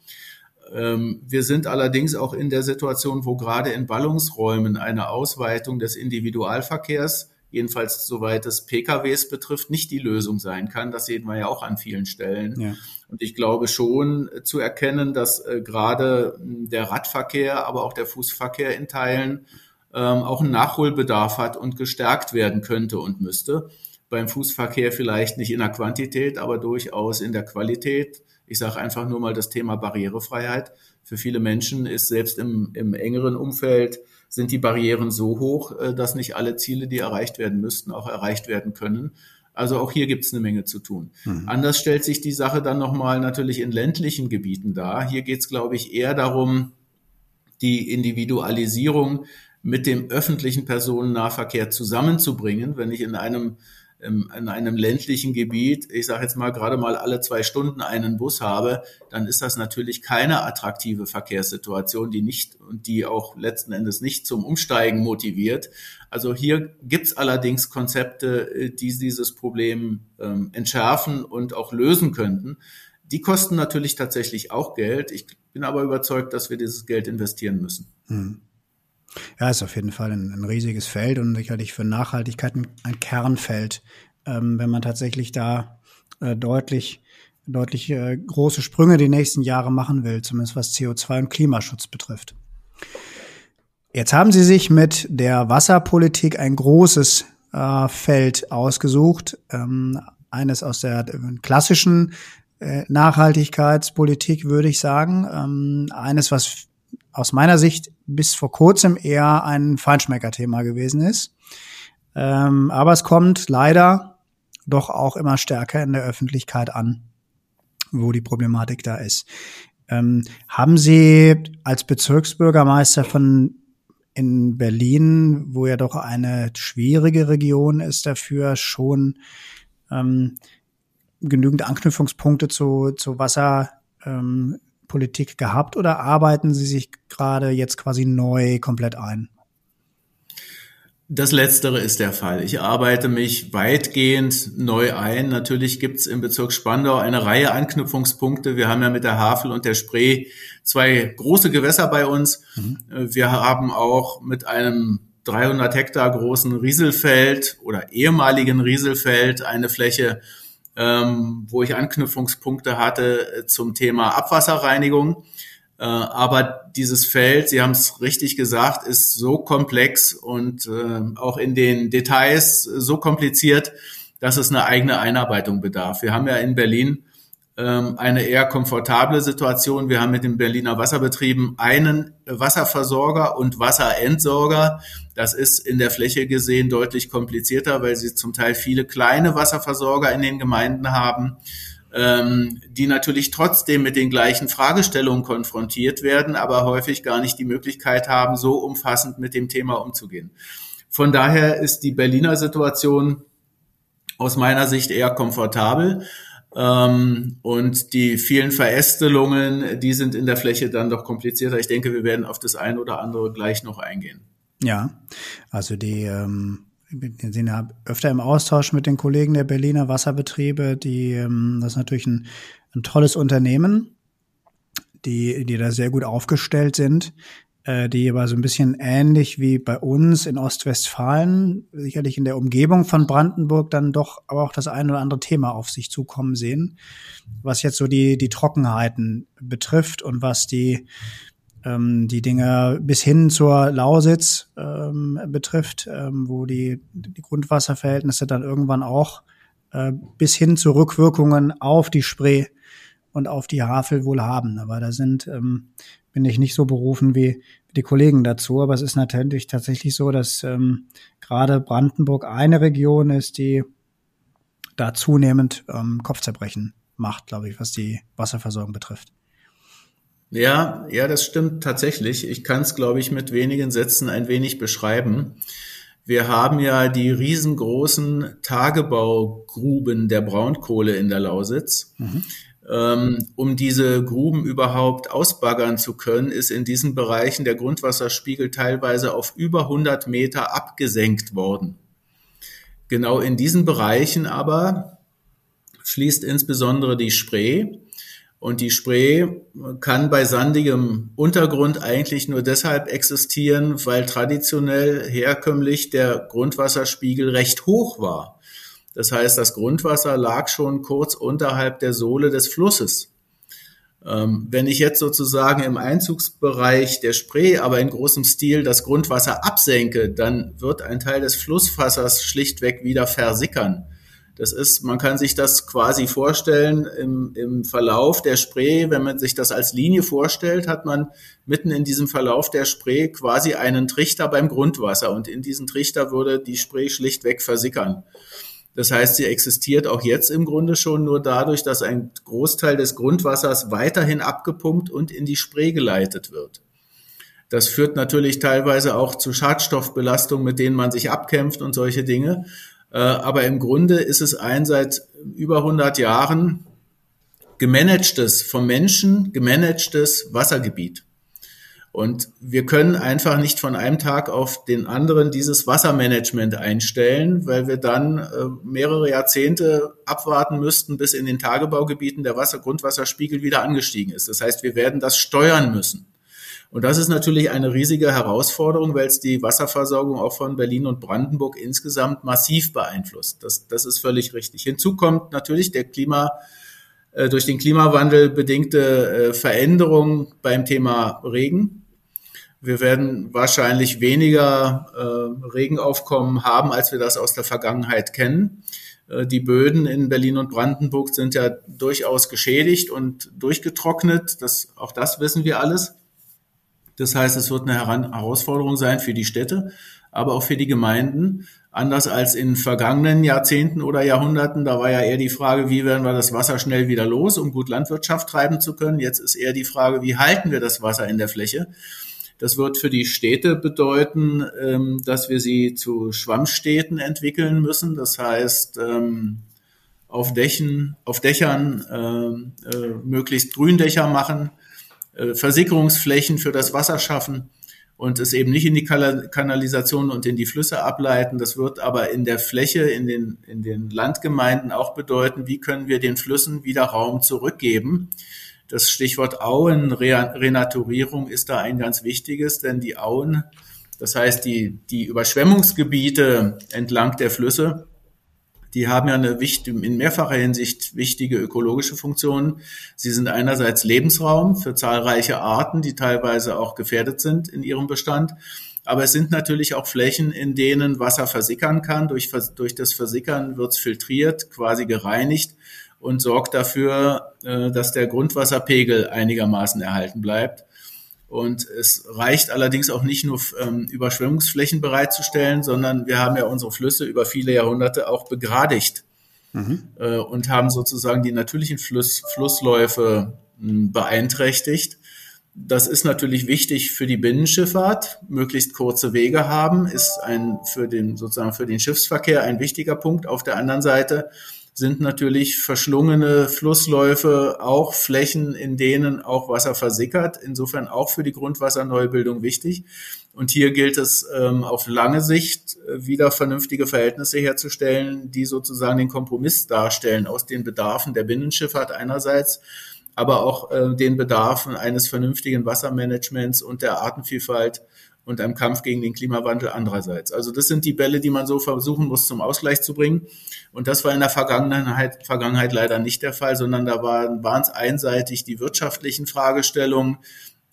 Ähm, wir sind allerdings auch in der Situation, wo gerade in Ballungsräumen eine Ausweitung des Individualverkehrs jedenfalls soweit es PKWs betrifft, nicht die Lösung sein kann. Das sehen wir ja auch an vielen Stellen. Ja. Und ich glaube schon zu erkennen, dass äh, gerade der Radverkehr, aber auch der Fußverkehr in Teilen ähm, auch einen Nachholbedarf hat und gestärkt werden könnte und müsste. Beim Fußverkehr vielleicht nicht in der Quantität, aber durchaus in der Qualität. Ich sage einfach nur mal das Thema Barrierefreiheit. Für viele Menschen ist selbst im, im engeren Umfeld sind die Barrieren so hoch, äh, dass nicht alle Ziele, die erreicht werden müssten, auch erreicht werden können. Also auch hier gibt es eine Menge zu tun. Mhm. Anders stellt sich die Sache dann nochmal natürlich in ländlichen Gebieten dar. Hier geht es, glaube ich, eher darum, die Individualisierung mit dem öffentlichen Personennahverkehr zusammenzubringen. Wenn ich in einem in einem ländlichen Gebiet, ich sage jetzt mal gerade mal alle zwei Stunden einen Bus habe, dann ist das natürlich keine attraktive Verkehrssituation, die nicht und die auch letzten Endes nicht zum Umsteigen motiviert. Also hier gibt's allerdings Konzepte, äh, die dieses Problem ähm, entschärfen und auch lösen könnten. Die kosten natürlich tatsächlich auch Geld. Ich bin aber überzeugt, dass wir dieses Geld investieren müssen. Hm. Ja, ist auf jeden Fall ein, ein, riesiges Feld und sicherlich für Nachhaltigkeit ein, ein Kernfeld, ähm, wenn man tatsächlich da äh, deutlich, deutlich äh, große Sprünge die nächsten Jahre machen will, zumindest was CO2 und Klimaschutz betrifft. Jetzt haben Sie sich mit der Wasserpolitik ein großes äh, Feld ausgesucht, ähm, eines aus der klassischen äh, Nachhaltigkeitspolitik, würde ich sagen, ähm, eines, was aus meiner Sicht bis vor kurzem eher ein Feinschmecker-Thema gewesen ist. Ähm, aber es kommt leider doch auch immer stärker in der Öffentlichkeit an, wo die Problematik da ist. Ähm, haben Sie als Bezirksbürgermeister von in Berlin, wo ja doch eine schwierige Region ist dafür, schon ähm, genügend Anknüpfungspunkte zu, zu Wasser ähm, Politik gehabt oder arbeiten Sie sich gerade jetzt quasi neu komplett ein? Das Letztere ist der Fall. Ich arbeite mich weitgehend neu ein. Natürlich gibt es im Bezirk Spandau eine Reihe Anknüpfungspunkte. Wir haben ja mit der Havel und der Spree zwei große Gewässer bei uns. Mhm. Wir haben auch mit einem 300 Hektar großen Rieselfeld oder ehemaligen Rieselfeld eine Fläche ähm, wo ich Anknüpfungspunkte hatte äh, zum Thema Abwasserreinigung. Äh, aber dieses Feld, Sie haben es richtig gesagt, ist so komplex und äh, auch in den Details so kompliziert, dass es eine eigene Einarbeitung bedarf. Wir haben ja in Berlin eine eher komfortable Situation. Wir haben mit den Berliner Wasserbetrieben einen Wasserversorger und Wasserentsorger. Das ist in der Fläche gesehen deutlich komplizierter, weil sie zum Teil viele kleine Wasserversorger in den Gemeinden haben, ähm, die natürlich trotzdem mit den gleichen Fragestellungen konfrontiert werden, aber häufig gar nicht die Möglichkeit haben, so umfassend mit dem Thema umzugehen. Von daher ist die Berliner Situation aus meiner Sicht eher komfortabel. Ähm, und die vielen Verästelungen, die sind in der Fläche dann doch komplizierter. Ich denke, wir werden auf das eine oder andere gleich noch eingehen. Ja, also die, ähm, wir sind ja öfter im Austausch mit den Kollegen der Berliner Wasserbetriebe, die, ähm, das ist natürlich ein, ein tolles Unternehmen, die, die da sehr gut aufgestellt sind die aber so ein bisschen ähnlich wie bei uns in Ostwestfalen, sicherlich in der Umgebung von Brandenburg, dann doch aber auch das ein oder andere Thema auf sich zukommen sehen, was jetzt so die, die Trockenheiten betrifft und was die, ähm, die Dinge bis hin zur Lausitz ähm, betrifft, ähm, wo die, die Grundwasserverhältnisse dann irgendwann auch äh, bis hin zu Rückwirkungen auf die Spree und auf die Havel wohl haben. Aber da sind ähm, bin ich nicht so berufen wie die Kollegen dazu. Aber es ist natürlich tatsächlich so, dass ähm, gerade Brandenburg eine Region ist, die da zunehmend ähm, Kopfzerbrechen macht, glaube ich, was die Wasserversorgung betrifft. Ja, ja, das stimmt tatsächlich. Ich kann es, glaube ich, mit wenigen Sätzen ein wenig beschreiben. Wir haben ja die riesengroßen Tagebaugruben der Braunkohle in der Lausitz. Mhm. Ähm, um diese Gruben überhaupt ausbaggern zu können, ist in diesen Bereichen der Grundwasserspiegel teilweise auf über 100 Meter abgesenkt worden. Genau in diesen Bereichen aber fließt insbesondere die Spree. Und die Spree kann bei sandigem Untergrund eigentlich nur deshalb existieren, weil traditionell herkömmlich der Grundwasserspiegel recht hoch war. Das heißt, das Grundwasser lag schon kurz unterhalb der Sohle des Flusses. Ähm, wenn ich jetzt sozusagen im Einzugsbereich der Spree, aber in großem Stil das Grundwasser absenke, dann wird ein Teil des Flusswassers schlichtweg wieder versickern. Das ist, man kann sich das quasi vorstellen im, im Verlauf der Spree, wenn man sich das als Linie vorstellt, hat man mitten in diesem Verlauf der Spree quasi einen Trichter beim Grundwasser und in diesen Trichter würde die Spree schlichtweg versickern. Das heißt, sie existiert auch jetzt im Grunde schon nur dadurch, dass ein Großteil des Grundwassers weiterhin abgepumpt und in die Spree geleitet wird. Das führt natürlich teilweise auch zu Schadstoffbelastungen, mit denen man sich abkämpft und solche Dinge. Äh, aber im Grunde ist es ein seit über 100 Jahren gemanagtes, vom Menschen gemanagtes Wassergebiet. Und wir können einfach nicht von einem Tag auf den anderen dieses Wassermanagement einstellen, weil wir dann äh, mehrere Jahrzehnte abwarten müssten, bis in den Tagebaugebieten der Wasser Grundwasserspiegel wieder angestiegen ist. Das heißt, wir werden das steuern müssen. Und das ist natürlich eine riesige Herausforderung, weil es die Wasserversorgung auch von Berlin und Brandenburg insgesamt massiv beeinflusst. Das, das ist völlig richtig. Hinzu kommt natürlich der Klima, äh, durch den Klimawandel bedingte äh, Veränderung beim Thema Regen. Wir werden wahrscheinlich weniger äh, Regenaufkommen haben, als wir das aus der Vergangenheit kennen. Äh, die Böden in Berlin und Brandenburg sind ja durchaus geschädigt und durchgetrocknet. Das, auch das wissen wir alles. Das heißt, es wird eine Herausforderung sein für die Städte, aber auch für die Gemeinden. Anders als in vergangenen Jahrzehnten oder Jahrhunderten, da war ja eher die Frage, wie werden wir das Wasser schnell wieder los, um gut Landwirtschaft treiben zu können. Jetzt ist eher die Frage, wie halten wir das Wasser in der Fläche? Das wird für die Städte bedeuten, ähm, dass wir sie zu Schwammstädten entwickeln müssen. Das heißt, ähm, auf Dächen, auf Dächern ähm, äh, möglichst Gründächer machen, äh, Versickerungsflächen für das Wasser schaffen und es eben nicht in die Kanalisation und in die Flüsse ableiten. Das wird aber in der Fläche, in den, in den Landgemeinden auch bedeuten, wie können wir den Flüssen wieder Raum zurückgeben das Stichwort Auenrenaturierung ist da ein ganz wichtiges, denn die Auen, das heißt die, die Überschwemmungsgebiete entlang der Flüsse, die haben ja eine in mehrfacher Hinsicht wichtige ökologische Funktionen. Sie sind einerseits Lebensraum für zahlreiche Arten, die teilweise auch gefährdet sind in ihrem Bestand. Aber es sind natürlich auch Flächen, in denen Wasser versickern kann. Durch, durch das Versickern wird es filtriert, quasi gereinigt und sorgt dafür, äh, dass der Grundwasserpegel einigermaßen erhalten bleibt. Und es reicht allerdings auch nicht nur ähm, Überschwemmungsflächen bereitzustellen, sondern wir haben ja unsere Flüsse über viele Jahrhunderte auch begradigt mhm. äh, und haben sozusagen die natürlichen Fluss, Flussläufe hm, beeinträchtigt. Das ist natürlich wichtig für die Binnenschifffahrt. Möglichst kurze Wege haben ist ein für den sozusagen für den Schiffsverkehr ein wichtiger Punkt. Auf der anderen Seite sind natürlich verschlungene Flussläufe auch Flächen, in denen auch Wasser versickert. Insofern auch für die Grundwasserneubildung wichtig. Und hier gilt es ähm, auf lange Sicht äh, wieder vernünftige Verhältnisse herzustellen, die sozusagen den Kompromiss darstellen aus den Bedarfen der Binnenschifffahrt einerseits, aber auch äh, den Bedarfen eines vernünftigen Wassermanagements und der Artenvielfalt und einem Kampf gegen den Klimawandel andererseits. Also das sind die Bälle, die man so versuchen muss zum Ausgleich zu bringen. Und das war in der Vergangenheit, Vergangenheit leider nicht der Fall, sondern da waren, waren es einseitig die wirtschaftlichen Fragestellungen,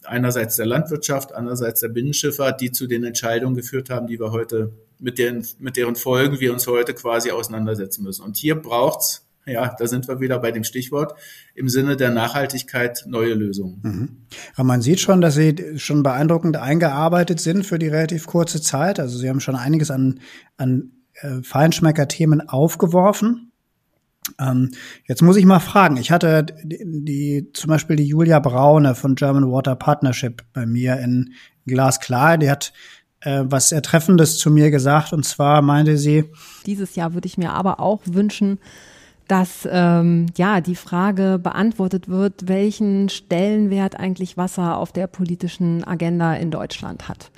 einerseits der Landwirtschaft, andererseits der Binnenschifffahrt, die zu den Entscheidungen geführt haben, die wir heute mit deren, mit deren Folgen wir uns heute quasi auseinandersetzen müssen. Und hier braucht's ja, da sind wir wieder bei dem Stichwort, im Sinne der Nachhaltigkeit neue Lösungen. Mhm. Aber man sieht schon, dass Sie schon beeindruckend eingearbeitet sind für die relativ kurze Zeit. Also Sie haben schon einiges an, an äh, Feinschmecker-Themen aufgeworfen. Ähm, jetzt muss ich mal fragen. Ich hatte die, die, zum Beispiel die Julia Braune von German Water Partnership bei mir in Glasklar. Die hat äh, was sehr Treffendes zu mir gesagt. Und zwar meinte sie, dieses Jahr würde ich mir aber auch wünschen, dass ähm, ja die Frage beantwortet wird, welchen Stellenwert eigentlich Wasser auf der politischen Agenda in Deutschland hat.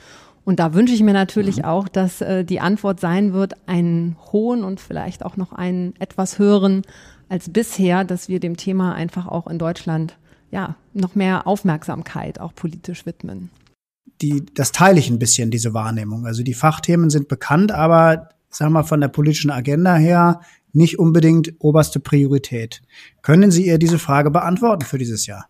Und da wünsche ich mir natürlich mhm. auch, dass äh, die Antwort sein wird, einen hohen und vielleicht auch noch einen etwas höheren als bisher, dass wir dem Thema einfach auch in Deutschland ja noch mehr Aufmerksamkeit auch politisch widmen. Die, das teile ich ein bisschen, diese Wahrnehmung. Also die Fachthemen sind bekannt, aber sagen wir von der politischen Agenda her nicht unbedingt oberste Priorität. Können Sie ihr diese Frage beantworten für dieses Jahr?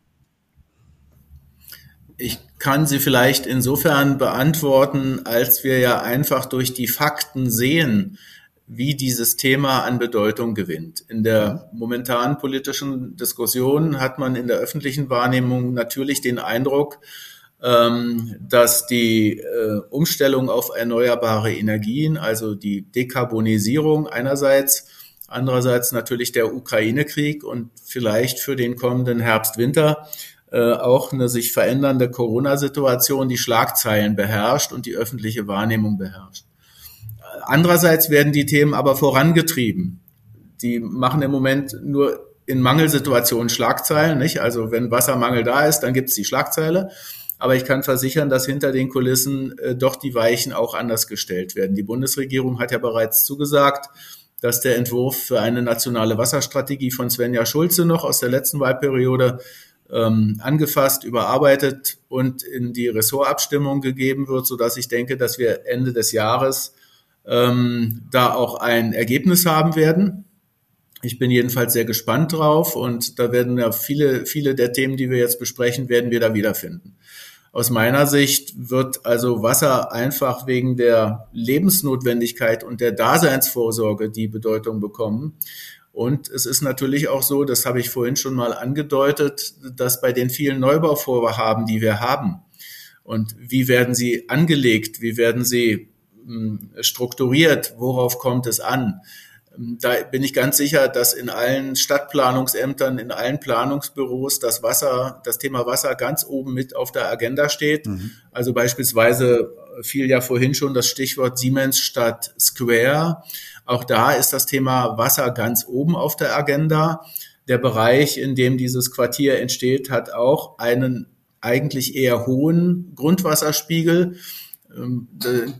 Ich kann sie vielleicht insofern beantworten, als wir ja einfach durch die Fakten sehen, wie dieses Thema an Bedeutung gewinnt. In der momentanen politischen Diskussion hat man in der öffentlichen Wahrnehmung natürlich den Eindruck, ähm, dass die äh, Umstellung auf erneuerbare Energien, also die Dekarbonisierung einerseits Andererseits natürlich der Ukraine-Krieg und vielleicht für den kommenden Herbst-Winter äh, auch eine sich verändernde Corona-Situation die Schlagzeilen beherrscht und die öffentliche Wahrnehmung beherrscht. andererseits werden die Themen aber vorangetrieben. Die machen im Moment nur in Mangelsituationen Schlagzeilen, nicht? Also wenn Wassermangel da ist, dann gibt es die Schlagzeile. Aber ich kann versichern, dass hinter den Kulissen äh, doch die Weichen auch anders gestellt werden. Die Bundesregierung hat ja bereits zugesagt, dass der Entwurf für eine nationale Wasserstrategie von Svenja Schulze noch aus der letzten Wahlperiode ähm, angefasst, überarbeitet und in die Ressortabstimmung gegeben wird, so dass ich denke, dass wir Ende des Jahres ähm, da auch ein Ergebnis haben werden. Ich bin jedenfalls sehr gespannt drauf und da werden ja viele, viele der Themen, die wir jetzt besprechen, werden wir da wiederfinden. Aus meiner Sicht wird also Wasser einfach wegen der Lebensnotwendigkeit und der Daseinsvorsorge die Bedeutung bekommen. Und es ist natürlich auch so, das habe ich vorhin schon mal angedeutet, dass bei den vielen Neubauvorhaben, die wir haben, und wie werden sie angelegt, wie werden sie hm, strukturiert, worauf kommt es an, da bin ich ganz sicher, dass in allen Stadtplanungsämtern, in allen Planungsbüros das Wasser, das Thema Wasser ganz oben mit auf der Agenda steht. Mhm. Also beispielsweise fiel ja vorhin schon das Stichwort Siemens statt Square. Auch da ist das Thema Wasser ganz oben auf der Agenda. Der Bereich, in dem dieses Quartier entsteht, hat auch einen eigentlich eher hohen Grundwasserspiegel. Ähm,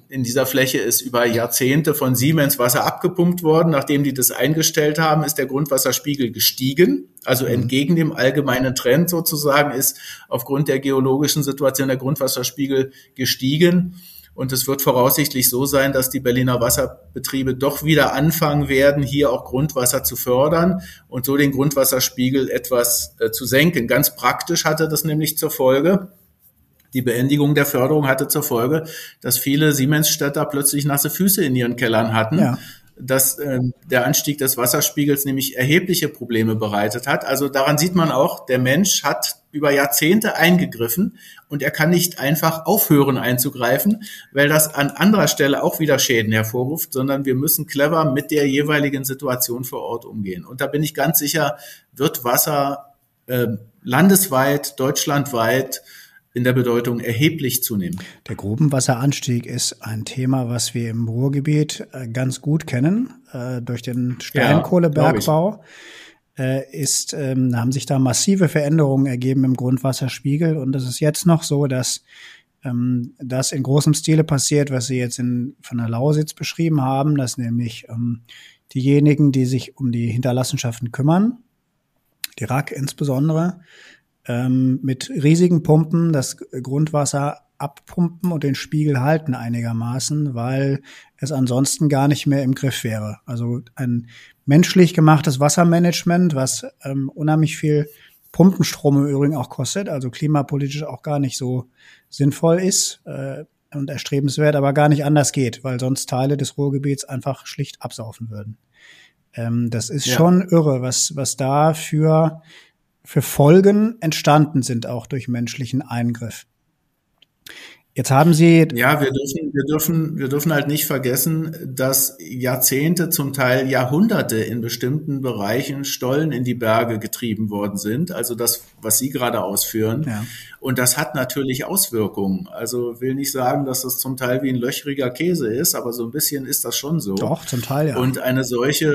in dieser Fläche ist über Jahrzehnte von Siemens Wasser abgepumpt worden. Nachdem die das eingestellt haben, ist der Grundwasserspiegel gestiegen. Also mhm. entgegen dem allgemeinen Trend sozusagen ist aufgrund der geologischen Situation der Grundwasserspiegel gestiegen. Und es wird voraussichtlich so sein, dass die Berliner Wasserbetriebe doch wieder anfangen werden, hier auch Grundwasser zu fördern und so den Grundwasserspiegel etwas äh, zu senken. Ganz praktisch hatte das nämlich zur Folge, die Beendigung der Förderung hatte zur Folge, dass viele Siemensstädter plötzlich nasse Füße in ihren Kellern hatten. Ja. dass äh, der Anstieg des Wasserspiegels nämlich erhebliche Probleme bereitet hat. Also daran sieht man auch, der Mensch hat über Jahrzehnte eingegriffen und er kann nicht einfach aufhören einzugreifen, weil das an anderer Stelle auch wieder Schäden hervorruft, sondern wir müssen clever mit der jeweiligen Situation vor Ort umgehen. Und da bin ich ganz sicher, wird Wasser äh, landesweit, deutschlandweit in der Bedeutung erheblich zunehmen. Der Grubenwasseranstieg ist ein Thema, was wir im Ruhrgebiet äh, ganz gut kennen, äh, durch den Steinkohlebergbau. Ja, äh, ist, ähm, haben sich da massive Veränderungen ergeben im Grundwasserspiegel und es ist jetzt noch so, dass ähm, das in großem Stile passiert, was Sie jetzt in, von der Lausitz beschrieben haben, dass nämlich ähm, diejenigen, die sich um die Hinterlassenschaften kümmern, die RAK insbesondere, ähm, mit riesigen Pumpen das Grundwasser abpumpen und den Spiegel halten einigermaßen, weil es ansonsten gar nicht mehr im Griff wäre. Also ein menschlich gemachtes Wassermanagement, was ähm, unheimlich viel Pumpenstrom im Übrigen auch kostet, also klimapolitisch auch gar nicht so sinnvoll ist äh, und erstrebenswert, aber gar nicht anders geht, weil sonst Teile des Ruhrgebiets einfach schlicht absaufen würden. Ähm, das ist ja. schon irre, was, was da für für Folgen entstanden sind, auch durch menschlichen Eingriff. Jetzt haben Sie. Ja, wir dürfen, wir dürfen, wir dürfen halt nicht vergessen, dass Jahrzehnte, zum Teil Jahrhunderte in bestimmten Bereichen Stollen in die Berge getrieben worden sind. Also das, was Sie gerade ausführen. Ja. Und das hat natürlich Auswirkungen. Also will nicht sagen, dass das zum Teil wie ein löchriger Käse ist, aber so ein bisschen ist das schon so. Doch, zum Teil, ja. Und eine solche,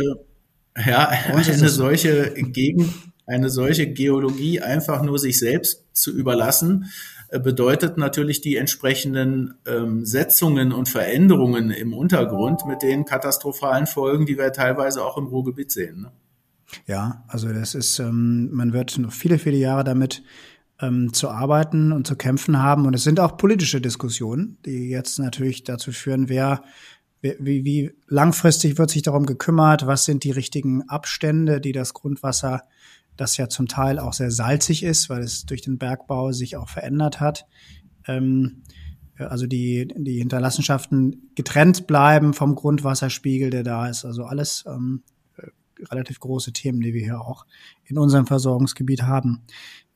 ja, eine solche Gegend, eine solche Geologie einfach nur sich selbst zu überlassen, äh, bedeutet natürlich die entsprechenden ähm, Setzungen und Veränderungen im Untergrund mit den katastrophalen Folgen, die wir teilweise auch im Ruhrgebiet sehen. Ne? Ja, also das ist, ähm, man wird noch viele, viele Jahre damit ähm, zu arbeiten und zu kämpfen haben. Und es sind auch politische Diskussionen, die jetzt natürlich dazu führen, wer wie, wie langfristig wird sich darum gekümmert, was sind die richtigen Abstände, die das Grundwasser das ja zum Teil auch sehr salzig ist, weil es durch den Bergbau sich auch verändert hat. Ähm, also die, die Hinterlassenschaften getrennt bleiben vom Grundwasserspiegel, der da ist. Also alles ähm, relativ große Themen, die wir hier auch in unserem Versorgungsgebiet haben.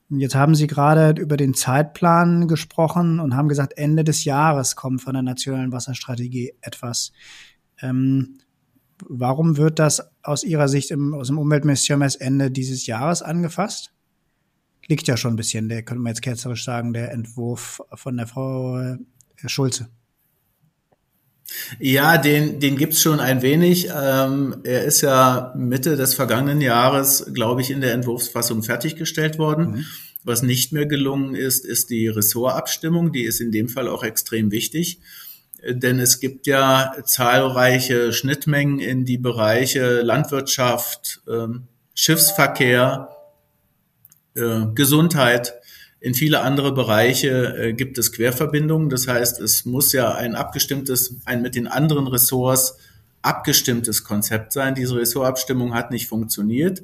Jetzt haben Sie gerade über den Zeitplan gesprochen und haben gesagt, Ende des Jahres kommt von der nationalen Wasserstrategie etwas. Ähm, Warum wird das aus Ihrer Sicht im, aus dem Umweltministerium erst Ende dieses Jahres angefasst? Liegt ja schon ein bisschen, der könnte man jetzt ketzerisch sagen, der Entwurf von der Frau äh, Schulze. Ja, den, den gibt's schon ein wenig. Ähm, er ist ja Mitte des vergangenen Jahres, glaube ich, in der Entwurfsfassung fertiggestellt worden. Mhm. Was nicht mehr gelungen ist, ist die Ressortabstimmung. Die ist in dem Fall auch extrem wichtig. Denn es gibt ja zahlreiche Schnittmengen in die Bereiche Landwirtschaft, ähm, Schiffsverkehr, äh, Gesundheit, in viele andere Bereiche äh, gibt es Querverbindungen. Das heißt, es muss ja ein abgestimmtes, ein mit den anderen Ressorts abgestimmtes Konzept sein. Diese Ressortabstimmung hat nicht funktioniert.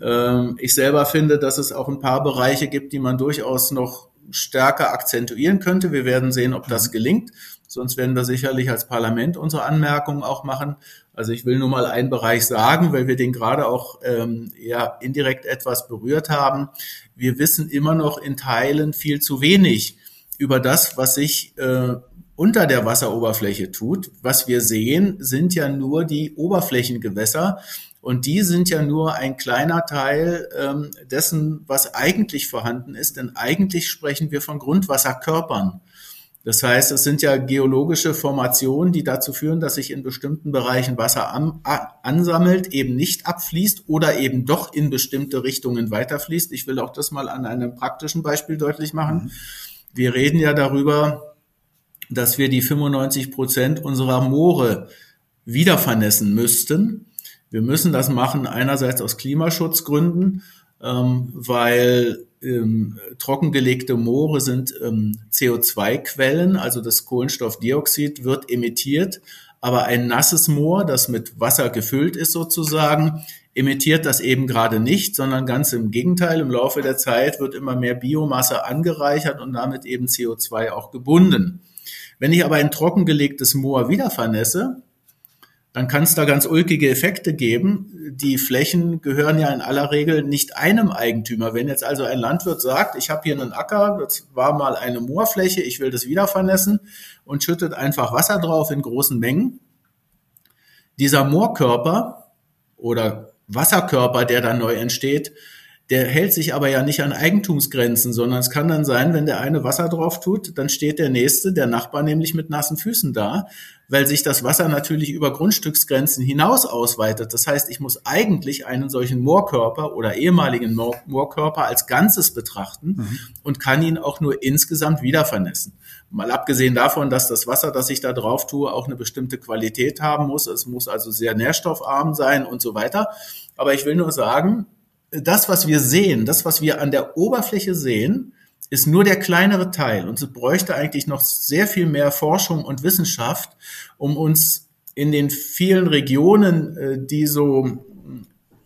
Ähm, ich selber finde, dass es auch ein paar Bereiche gibt, die man durchaus noch stärker akzentuieren könnte. Wir werden sehen, ob das mhm. gelingt. Sonst werden wir sicherlich als Parlament unsere Anmerkungen auch machen. Also ich will nur mal einen Bereich sagen, weil wir den gerade auch ähm, ja, indirekt etwas berührt haben. Wir wissen immer noch in Teilen viel zu wenig über das, was sich äh, unter der Wasseroberfläche tut. Was wir sehen, sind ja nur die Oberflächengewässer. Und die sind ja nur ein kleiner Teil ähm, dessen, was eigentlich vorhanden ist. Denn eigentlich sprechen wir von Grundwasserkörpern. Das heißt, es sind ja geologische Formationen, die dazu führen, dass sich in bestimmten Bereichen Wasser an, ansammelt, eben nicht abfließt oder eben doch in bestimmte Richtungen weiterfließt. Ich will auch das mal an einem praktischen Beispiel deutlich machen. Mhm. Wir reden ja darüber, dass wir die 95 Prozent unserer Moore wieder vernässen müssten. Wir müssen das machen einerseits aus Klimaschutzgründen, ähm, weil ähm, trockengelegte Moore sind ähm, CO2-Quellen, also das Kohlenstoffdioxid wird emittiert, aber ein nasses Moor, das mit Wasser gefüllt ist sozusagen, emittiert das eben gerade nicht, sondern ganz im Gegenteil. Im Laufe der Zeit wird immer mehr Biomasse angereichert und damit eben CO2 auch gebunden. Wenn ich aber ein trockengelegtes Moor wieder vernässe, dann kann es da ganz ulkige Effekte geben. Die Flächen gehören ja in aller Regel nicht einem Eigentümer. Wenn jetzt also ein Landwirt sagt, ich habe hier einen Acker, das war mal eine Moorfläche, ich will das wieder vernässen und schüttet einfach Wasser drauf in großen Mengen, dieser Moorkörper oder Wasserkörper, der dann neu entsteht, der hält sich aber ja nicht an Eigentumsgrenzen, sondern es kann dann sein, wenn der eine Wasser drauf tut, dann steht der nächste, der Nachbar nämlich mit nassen Füßen da, weil sich das Wasser natürlich über Grundstücksgrenzen hinaus ausweitet. Das heißt, ich muss eigentlich einen solchen Moorkörper oder ehemaligen Moorkörper als Ganzes betrachten mhm. und kann ihn auch nur insgesamt wieder vernässen. Mal abgesehen davon, dass das Wasser, das ich da drauf tue, auch eine bestimmte Qualität haben muss. Es muss also sehr nährstoffarm sein und so weiter. Aber ich will nur sagen, das, was wir sehen, das, was wir an der Oberfläche sehen, ist nur der kleinere Teil. Und es bräuchte eigentlich noch sehr viel mehr Forschung und Wissenschaft, um uns in den vielen Regionen, äh, die so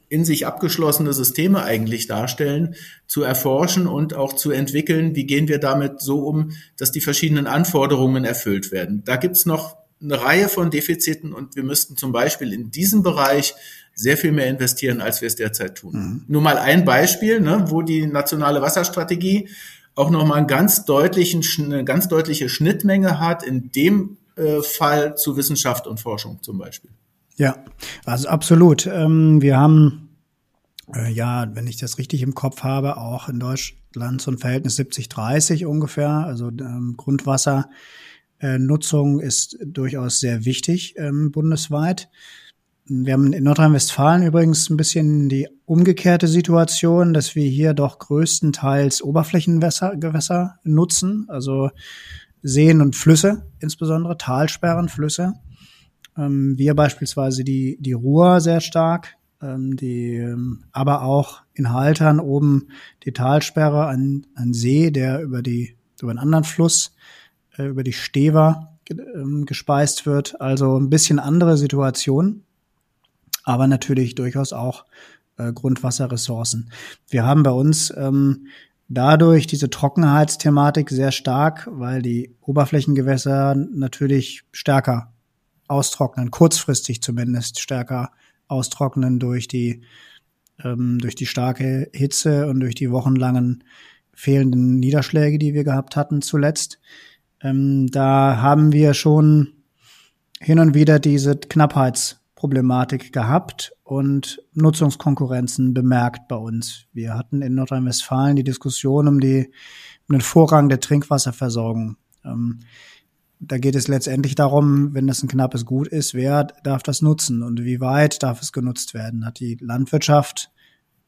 in sich abgeschlossene Systeme eigentlich darstellen, zu erforschen und auch zu entwickeln, wie gehen wir damit so um, dass die verschiedenen Anforderungen erfüllt werden. Da gibt's noch eine Reihe von Defiziten und wir müssten zum Beispiel in diesem Bereich sehr viel mehr investieren, als wir es derzeit tun. Mhm. Nur mal ein Beispiel, ne, wo die nationale Wasserstrategie auch nochmal einen ganz deutlichen, eine ganz deutliche Schnittmenge hat, in dem äh, Fall zu Wissenschaft und Forschung zum Beispiel. Ja, also absolut. Ähm, wir haben äh, ja, wenn ich das richtig im Kopf habe, auch in Deutschland so ein Verhältnis 70-30 ungefähr. Also ähm, Grundwassernutzung ist durchaus sehr wichtig ähm, bundesweit. Wir haben in Nordrhein-Westfalen übrigens ein bisschen die umgekehrte Situation, dass wir hier doch größtenteils Oberflächengewässer nutzen, also Seen und Flüsse, insbesondere Talsperren, Flüsse. Ähm, wir beispielsweise die, die Ruhr sehr stark, ähm, die, ähm, aber auch in Haltern oben die Talsperre, ein, ein See, der über die, über einen anderen Fluss, äh, über die Stever ähm, gespeist wird. Also ein bisschen andere Situation aber natürlich durchaus auch äh, Grundwasserressourcen. Wir haben bei uns ähm, dadurch diese Trockenheitsthematik sehr stark, weil die Oberflächengewässer natürlich stärker austrocknen, kurzfristig zumindest stärker austrocknen durch die ähm, durch die starke Hitze und durch die wochenlangen fehlenden Niederschläge, die wir gehabt hatten zuletzt. Ähm, da haben wir schon hin und wieder diese Knappheits Problematik gehabt und Nutzungskonkurrenzen bemerkt bei uns. Wir hatten in Nordrhein-Westfalen die Diskussion um, die, um den Vorrang der Trinkwasserversorgung. Ähm, da geht es letztendlich darum, wenn das ein knappes Gut ist, wer darf das nutzen und wie weit darf es genutzt werden? Hat die Landwirtschaft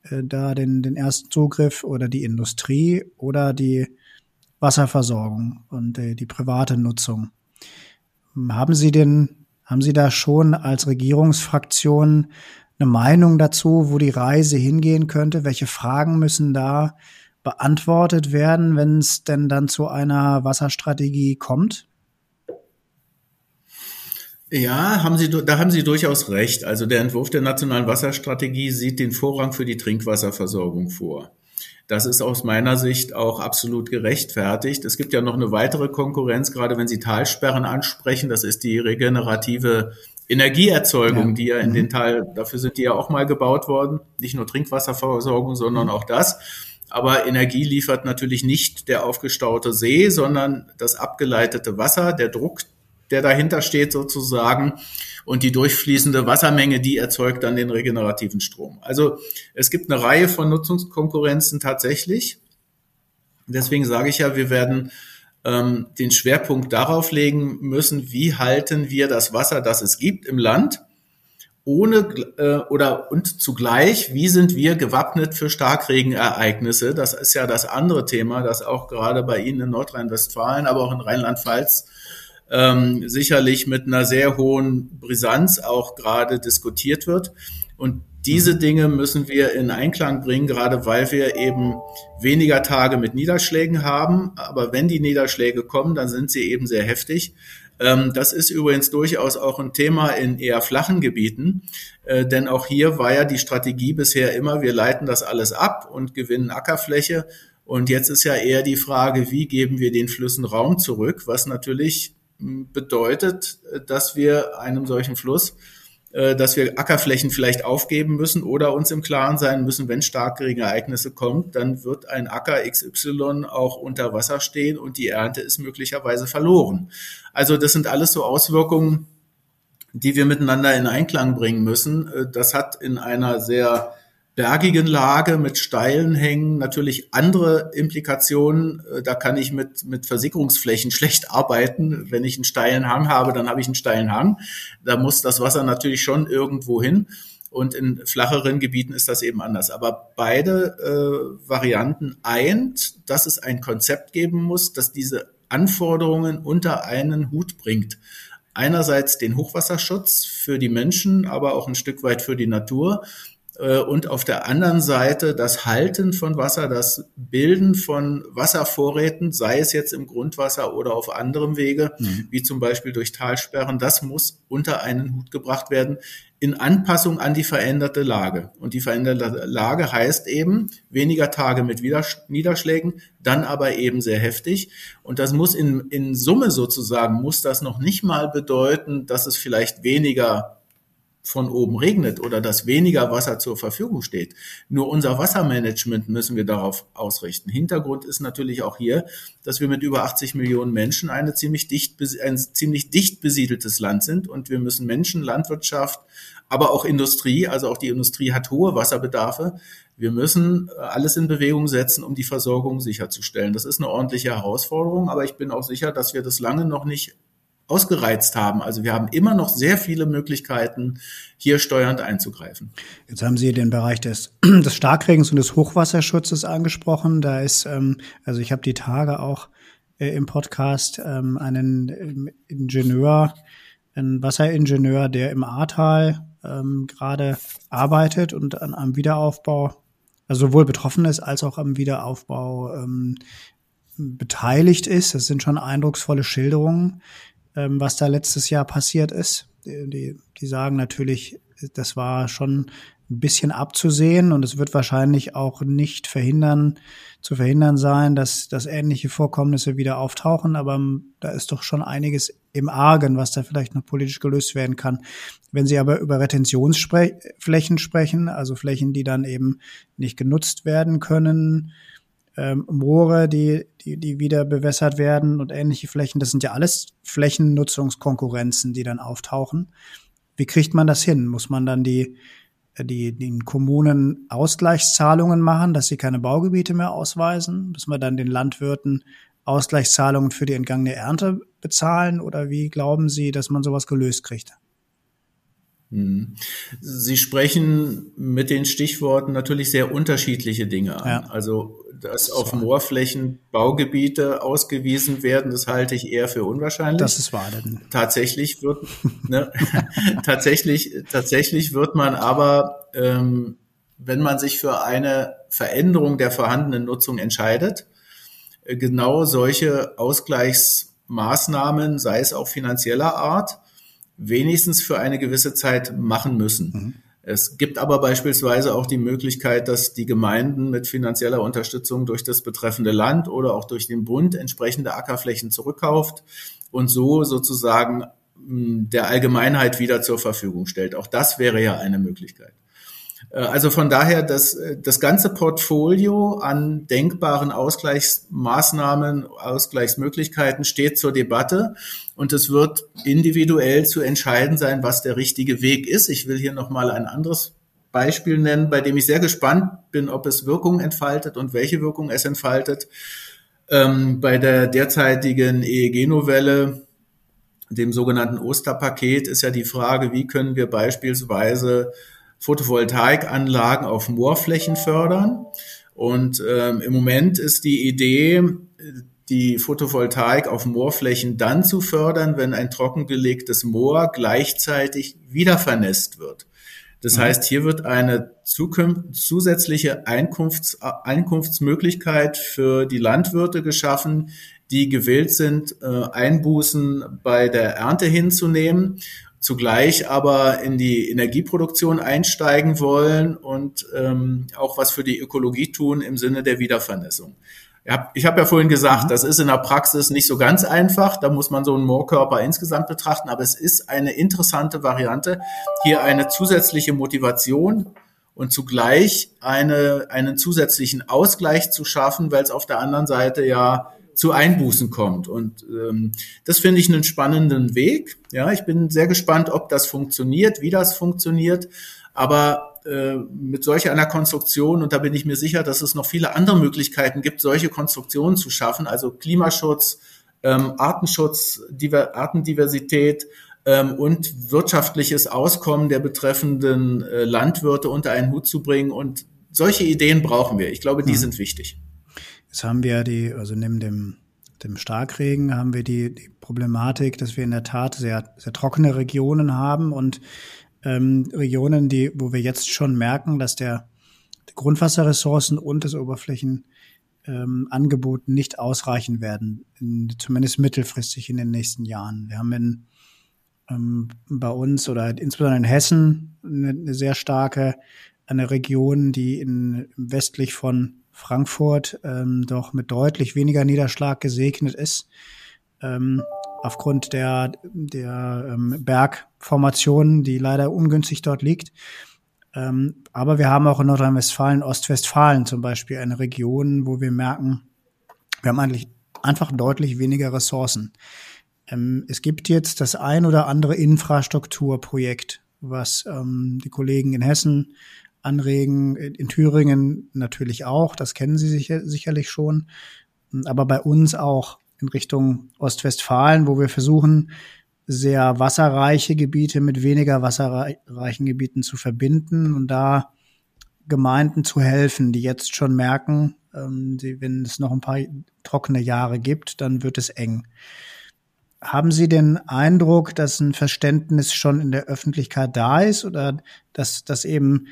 äh, da den, den ersten Zugriff oder die Industrie oder die Wasserversorgung und äh, die private Nutzung? Haben Sie denn, haben Sie da schon als Regierungsfraktion eine Meinung dazu, wo die Reise hingehen könnte? Welche Fragen müssen da beantwortet werden, wenn es denn dann zu einer Wasserstrategie kommt? Ja, haben Sie, da haben Sie durchaus recht. Also der Entwurf der nationalen Wasserstrategie sieht den Vorrang für die Trinkwasserversorgung vor. Das ist aus meiner Sicht auch absolut gerechtfertigt. Es gibt ja noch eine weitere Konkurrenz, gerade wenn Sie Talsperren ansprechen. Das ist die regenerative Energieerzeugung, ja. die ja in mhm. den Tal, dafür sind die ja auch mal gebaut worden. Nicht nur Trinkwasserversorgung, sondern auch das. Aber Energie liefert natürlich nicht der aufgestaute See, sondern das abgeleitete Wasser, der Druck, der dahinter steht sozusagen. Und die durchfließende Wassermenge, die erzeugt dann den regenerativen Strom. Also es gibt eine Reihe von Nutzungskonkurrenzen tatsächlich. Deswegen sage ich ja, wir werden ähm, den Schwerpunkt darauf legen müssen, wie halten wir das Wasser, das es gibt im Land, ohne äh, oder und zugleich, wie sind wir gewappnet für Starkregenereignisse? Das ist ja das andere Thema, das auch gerade bei Ihnen in Nordrhein-Westfalen, aber auch in Rheinland-Pfalz ähm, sicherlich mit einer sehr hohen Brisanz auch gerade diskutiert wird. Und diese Dinge müssen wir in Einklang bringen, gerade weil wir eben weniger Tage mit Niederschlägen haben. Aber wenn die Niederschläge kommen, dann sind sie eben sehr heftig. Ähm, das ist übrigens durchaus auch ein Thema in eher flachen Gebieten, äh, denn auch hier war ja die Strategie bisher immer, wir leiten das alles ab und gewinnen Ackerfläche. Und jetzt ist ja eher die Frage, wie geben wir den Flüssen Raum zurück, was natürlich bedeutet, dass wir einem solchen Fluss, äh, dass wir Ackerflächen vielleicht aufgeben müssen oder uns im Klaren sein müssen, wenn Starkregenereignisse kommen, dann wird ein Acker XY auch unter Wasser stehen und die Ernte ist möglicherweise verloren. Also das sind alles so Auswirkungen, die wir miteinander in Einklang bringen müssen. Äh, das hat in einer sehr bergigen Lage mit steilen Hängen natürlich andere Implikationen. Äh, da kann ich mit, mit Versickerungsflächen schlecht arbeiten. Wenn ich einen steilen Hang habe, dann habe ich einen steilen Hang. Da muss das Wasser natürlich schon irgendwo hin. Und in flacheren Gebieten ist das eben anders. Aber beide äh, Varianten eint, dass es ein Konzept geben muss, das diese Anforderungen unter einen Hut bringt. Einerseits den Hochwasserschutz für die Menschen, aber auch ein Stück weit für die Natur und auf der anderen Seite das Halten von Wasser, das Bilden von Wasservorräten, sei es jetzt im Grundwasser oder auf anderem Wege, mhm. wie zum Beispiel durch Talsperren, das muss unter einen Hut gebracht werden in Anpassung an die veränderte Lage. Und die veränderte Lage heißt eben weniger Tage mit Niederschlägen, dann aber eben sehr heftig. Und das muss in, in Summe sozusagen, muss das noch nicht mal bedeuten, dass es vielleicht weniger von oben regnet oder dass weniger Wasser zur Verfügung steht. Nur unser Wassermanagement müssen wir darauf ausrichten. Hintergrund ist natürlich auch hier, dass wir mit über 80 Millionen Menschen eine ziemlich dicht, ein ziemlich dicht besiedeltes Land sind und wir müssen Menschen, Landwirtschaft, aber auch Industrie, also auch die Industrie hat hohe Wasserbedarfe. Wir müssen äh, alles in Bewegung setzen, um die Versorgung sicherzustellen. Das ist eine ordentliche Herausforderung, aber ich bin auch sicher, dass wir das lange noch nicht ausgereizt haben. Also wir haben immer noch sehr viele Möglichkeiten, hier steuernd einzugreifen. Jetzt haben Sie den Bereich des, des Starkregens und des Hochwasserschutzes angesprochen. Da ist, ähm, also ich habe die Tage auch äh, im Podcast ähm, einen ähm, Ingenieur, einen Wasseringenieur, der im Ahrtal ähm, gerade arbeitet und an, am Wiederaufbau, also sowohl betroffen ist als auch am Wiederaufbau ähm, beteiligt ist. Das sind schon eindrucksvolle Schilderungen ähm, was da letztes Jahr passiert ist. Die, die sagen natürlich, das war schon ein bisschen abzusehen und es wird wahrscheinlich auch nicht verhindern, zu verhindern sein, dass, dass ähnliche Vorkommnisse wieder auftauchen. Aber da ist doch schon einiges im Argen, was da vielleicht noch politisch gelöst werden kann. Wenn Sie aber über Retentionsflächen sprechen, also Flächen, die dann eben nicht genutzt werden können, ähm, Moore, die, die, die wieder bewässert werden und ähnliche Flächen. Das sind ja alles Flächennutzungskonkurrenzen, die dann auftauchen. Wie kriegt man das hin? Muss man dann die, die, den Kommunen Ausgleichszahlungen machen, dass sie keine Baugebiete mehr ausweisen? Muss man dann den Landwirten Ausgleichszahlungen für die entgangene Ernte bezahlen oder wie glauben Sie, dass man sowas gelöst kriegt? Hm. Sie sprechen mit den Stichworten natürlich sehr unterschiedliche Dinge an. Ja. Also, dass auf Moorflächen Baugebiete ausgewiesen werden, das halte ich eher für unwahrscheinlich. Das ist wahr. Denn. Tatsächlich wird, ne, tatsächlich, tatsächlich wird man aber, ähm, wenn man sich für eine Veränderung der vorhandenen Nutzung entscheidet, äh, genau solche Ausgleichsmaßnahmen, sei es auch finanzieller Art, wenigstens für eine gewisse Zeit machen müssen. Mhm. Es gibt aber beispielsweise auch die Möglichkeit, dass die Gemeinden mit finanzieller Unterstützung durch das betreffende Land oder auch durch den Bund entsprechende Ackerflächen zurückkauft und so sozusagen hm, der Allgemeinheit wieder zur Verfügung stellt. Auch das wäre ja eine Möglichkeit. Äh, also von daher, das, äh, das ganze Portfolio an denkbaren Ausgleichsmaßnahmen, Ausgleichsmöglichkeiten steht zur Debatte und es wird individuell zu entscheiden sein, was der richtige Weg ist. Ich will hier nochmal ein anderes Beispiel nennen, bei dem ich sehr gespannt bin, ob es Wirkung entfaltet und welche Wirkung es entfaltet. Ähm, bei der derzeitigen EEG-Novelle, dem sogenannten Osterpaket, ist ja die Frage, wie können wir beispielsweise Photovoltaikanlagen auf Moorflächen fördern. Und ähm, im Moment ist die Idee, die Photovoltaik auf Moorflächen dann zu fördern, wenn ein trockengelegtes Moor gleichzeitig wieder vernässt wird. Das mhm. heißt, hier wird eine zusätzliche Einkunfts Einkunftsmöglichkeit für die Landwirte geschaffen, die gewillt sind, äh, Einbußen bei der Ernte hinzunehmen zugleich aber in die Energieproduktion einsteigen wollen und ähm, auch was für die Ökologie tun im Sinne der Wiedervernässung. Ich habe ja vorhin gesagt, mhm. das ist in der Praxis nicht so ganz einfach. Da muss man so einen Moorkörper insgesamt betrachten. Aber es ist eine interessante Variante, hier eine zusätzliche Motivation und zugleich eine, einen zusätzlichen Ausgleich zu schaffen, weil es auf der anderen Seite ja zu Einbußen kommt. Und ähm, das finde ich einen spannenden Weg. Ja, ich bin sehr gespannt, ob das funktioniert, wie das funktioniert. Aber äh, mit solch einer Konstruktion, und da bin ich mir sicher, dass es noch viele andere Möglichkeiten gibt, solche Konstruktionen zu schaffen, also Klimaschutz, ähm, Artenschutz, Diver Artendiversität ähm, und wirtschaftliches Auskommen der betreffenden äh, Landwirte unter einen Hut zu bringen. Und solche Ideen brauchen wir. Ich glaube, die mhm. sind wichtig. Jetzt haben wir die, also neben dem, dem Starkregen haben wir die, die Problematik, dass wir in der Tat sehr, sehr trockene Regionen haben und ähm, Regionen, die, wo wir jetzt schon merken, dass der die Grundwasserressourcen und das Oberflächenangebot ähm, nicht ausreichen werden, in, zumindest mittelfristig in den nächsten Jahren. Wir haben in, ähm, bei uns oder insbesondere in Hessen eine, eine sehr starke eine Region, die in, westlich von Frankfurt ähm, doch mit deutlich weniger Niederschlag gesegnet ist. Ähm, aufgrund der, der ähm, Bergformation, die leider ungünstig dort liegt. Ähm, aber wir haben auch in Nordrhein-Westfalen, Ostwestfalen zum Beispiel eine Region, wo wir merken, wir haben eigentlich einfach deutlich weniger Ressourcen. Ähm, es gibt jetzt das ein oder andere Infrastrukturprojekt, was ähm, die Kollegen in Hessen anregen. In Thüringen natürlich auch, das kennen Sie sicher, sicherlich schon. Aber bei uns auch in Richtung Ostwestfalen, wo wir versuchen, sehr wasserreiche Gebiete mit weniger wasserreichen Gebieten zu verbinden und da Gemeinden zu helfen, die jetzt schon merken, ähm, wenn es noch ein paar trockene Jahre gibt, dann wird es eng. Haben Sie den Eindruck, dass ein Verständnis schon in der Öffentlichkeit da ist oder dass, dass eben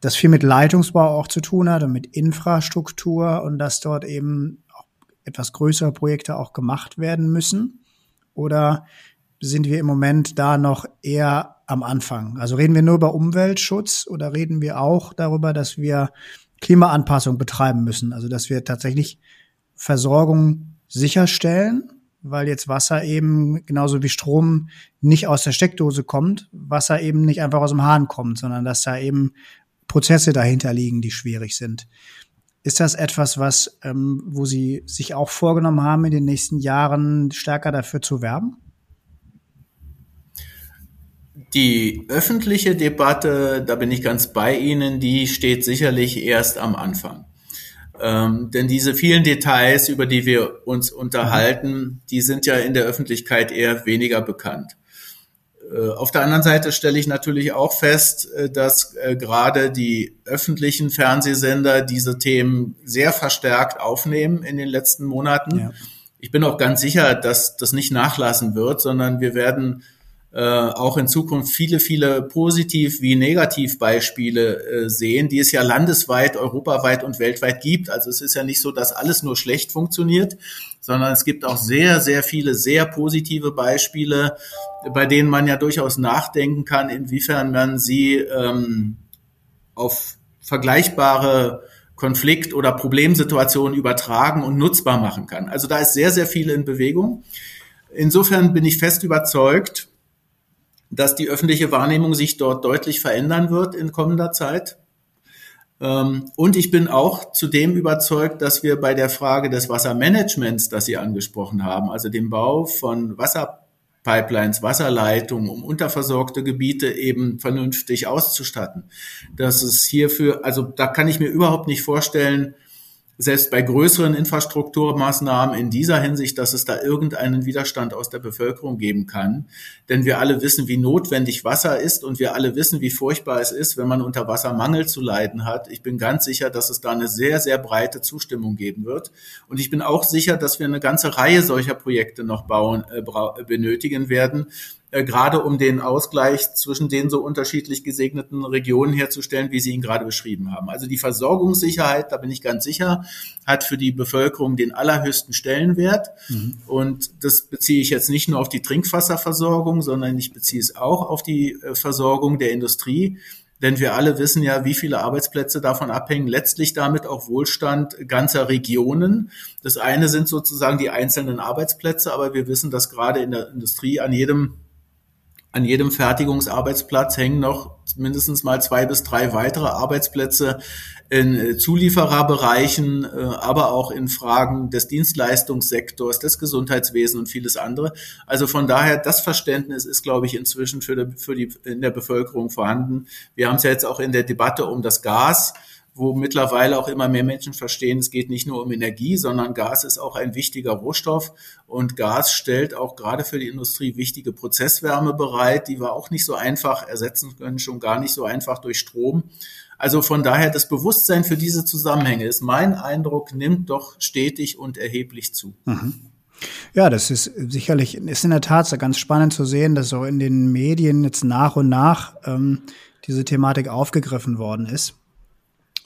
das viel mit Leitungsbau auch zu tun hat und mit Infrastruktur und dass dort eben auch etwas größere Projekte auch gemacht werden müssen? Oder sind wir im Moment da noch eher am Anfang? Also reden wir nur über Umweltschutz oder reden wir auch darüber, dass wir Klimaanpassung betreiben müssen? Also dass wir tatsächlich Versorgung sicherstellen, weil jetzt Wasser eben genauso wie Strom nicht aus der Steckdose kommt, Wasser eben nicht einfach aus dem Hahn kommt, sondern dass da eben Prozesse dahinter liegen, die schwierig sind. Ist das etwas, was, ähm, wo Sie sich auch vorgenommen haben, in den nächsten Jahren stärker dafür zu werben? Die öffentliche Debatte, da bin ich ganz bei Ihnen, die steht sicherlich erst am Anfang. Ähm, denn diese vielen Details, über die wir uns unterhalten, die sind ja in der Öffentlichkeit eher weniger bekannt. Äh, auf der anderen Seite stelle ich natürlich auch fest, äh, dass äh, gerade die öffentlichen Fernsehsender diese Themen sehr verstärkt aufnehmen in den letzten Monaten. Ja. Ich bin auch ganz sicher, dass das nicht nachlassen wird, sondern wir werden äh, auch in Zukunft viele, viele Positiv- wie Negativbeispiele äh, sehen, die es ja landesweit, europaweit und weltweit gibt. Also es ist ja nicht so, dass alles nur schlecht funktioniert, sondern es gibt auch sehr, sehr viele sehr positive Beispiele, bei denen man ja durchaus nachdenken kann, inwiefern man sie ähm, auf vergleichbare Konflikt- oder Problemsituationen übertragen und nutzbar machen kann. Also da ist sehr, sehr viel in Bewegung. Insofern bin ich fest überzeugt, dass die öffentliche Wahrnehmung sich dort deutlich verändern wird in kommender Zeit. Ähm, und ich bin auch zudem überzeugt, dass wir bei der Frage des Wassermanagements, das Sie angesprochen haben, also dem Bau von Wasserpipelines, Wasserleitungen, um unterversorgte Gebiete eben vernünftig auszustatten, dass es hierfür, also da kann ich mir überhaupt nicht vorstellen, selbst bei größeren Infrastrukturmaßnahmen in dieser Hinsicht, dass es da irgendeinen Widerstand aus der Bevölkerung geben kann. Denn wir alle wissen, wie notwendig Wasser ist und wir alle wissen, wie furchtbar es ist, wenn man unter Wassermangel zu leiden hat. Ich bin ganz sicher, dass es da eine sehr, sehr breite Zustimmung geben wird. Und ich bin auch sicher, dass wir eine ganze Reihe solcher Projekte noch bauen, äh, benötigen werden, äh, gerade um den Ausgleich zwischen den so unterschiedlich gesegneten Regionen herzustellen, wie Sie ihn gerade beschrieben haben. Also die Versorgungssicherheit, da bin ich ganz sicher, hat für die Bevölkerung den allerhöchsten Stellenwert. Mhm. Und das beziehe ich jetzt nicht nur auf die Trinkwasserversorgung, sondern ich beziehe es auch auf die äh, Versorgung der Industrie. Denn wir alle wissen ja, wie viele Arbeitsplätze davon abhängen, letztlich damit auch Wohlstand ganzer Regionen. Das eine sind sozusagen die einzelnen Arbeitsplätze, aber wir wissen, dass gerade in der Industrie an jedem an jedem Fertigungsarbeitsplatz hängen noch mindestens mal zwei bis drei weitere Arbeitsplätze in äh, Zuliefererbereichen, äh, aber auch in Fragen des Dienstleistungssektors, des Gesundheitswesens und vieles andere. Also von daher, das Verständnis ist, glaube ich, inzwischen für die, für die, in der Bevölkerung vorhanden. Wir haben es ja jetzt auch in der Debatte um das Gas wo mittlerweile auch immer mehr Menschen verstehen, es geht nicht nur um Energie, sondern Gas ist auch ein wichtiger Rohstoff und Gas stellt auch gerade für die Industrie wichtige Prozesswärme bereit, die wir auch nicht so einfach ersetzen können, schon gar nicht so einfach durch Strom. Also von daher das Bewusstsein für diese Zusammenhänge ist mein Eindruck, nimmt doch stetig und erheblich zu. Mhm. Ja, das ist sicherlich, ist in der Tat ganz spannend zu sehen, dass so in den Medien jetzt nach und nach ähm, diese Thematik aufgegriffen worden ist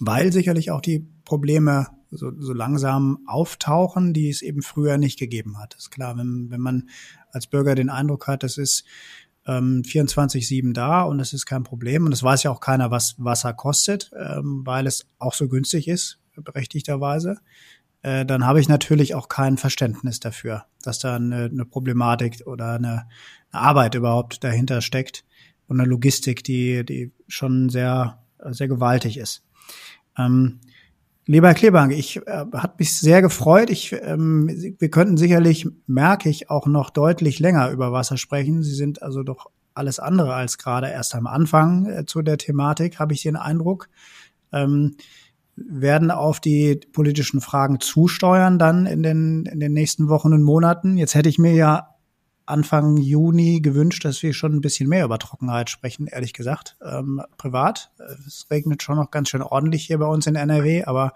weil sicherlich auch die Probleme so, so langsam auftauchen, die es eben früher nicht gegeben hat. ist klar, wenn, wenn man als Bürger den Eindruck hat, das ist ähm, 24-7 da und es ist kein Problem. Und es weiß ja auch keiner, was Wasser kostet, ähm, weil es auch so günstig ist, berechtigterweise. Äh, dann habe ich natürlich auch kein Verständnis dafür, dass da eine, eine Problematik oder eine, eine Arbeit überhaupt dahinter steckt und eine Logistik, die, die schon sehr, sehr gewaltig ist. Ähm, lieber Herr Klebank, ich äh, hat mich sehr gefreut. Ich, ähm, wir könnten sicherlich, merke ich, auch noch deutlich länger über Wasser sprechen. Sie sind also doch alles andere als gerade erst am Anfang äh, zu der Thematik, habe ich den Eindruck. Ähm, werden auf die politischen Fragen zusteuern dann in den, in den nächsten Wochen und Monaten. Jetzt hätte ich mir ja Anfang Juni gewünscht, dass wir schon ein bisschen mehr über Trockenheit sprechen, ehrlich gesagt, ähm, privat. Es regnet schon noch ganz schön ordentlich hier bei uns in NRW, aber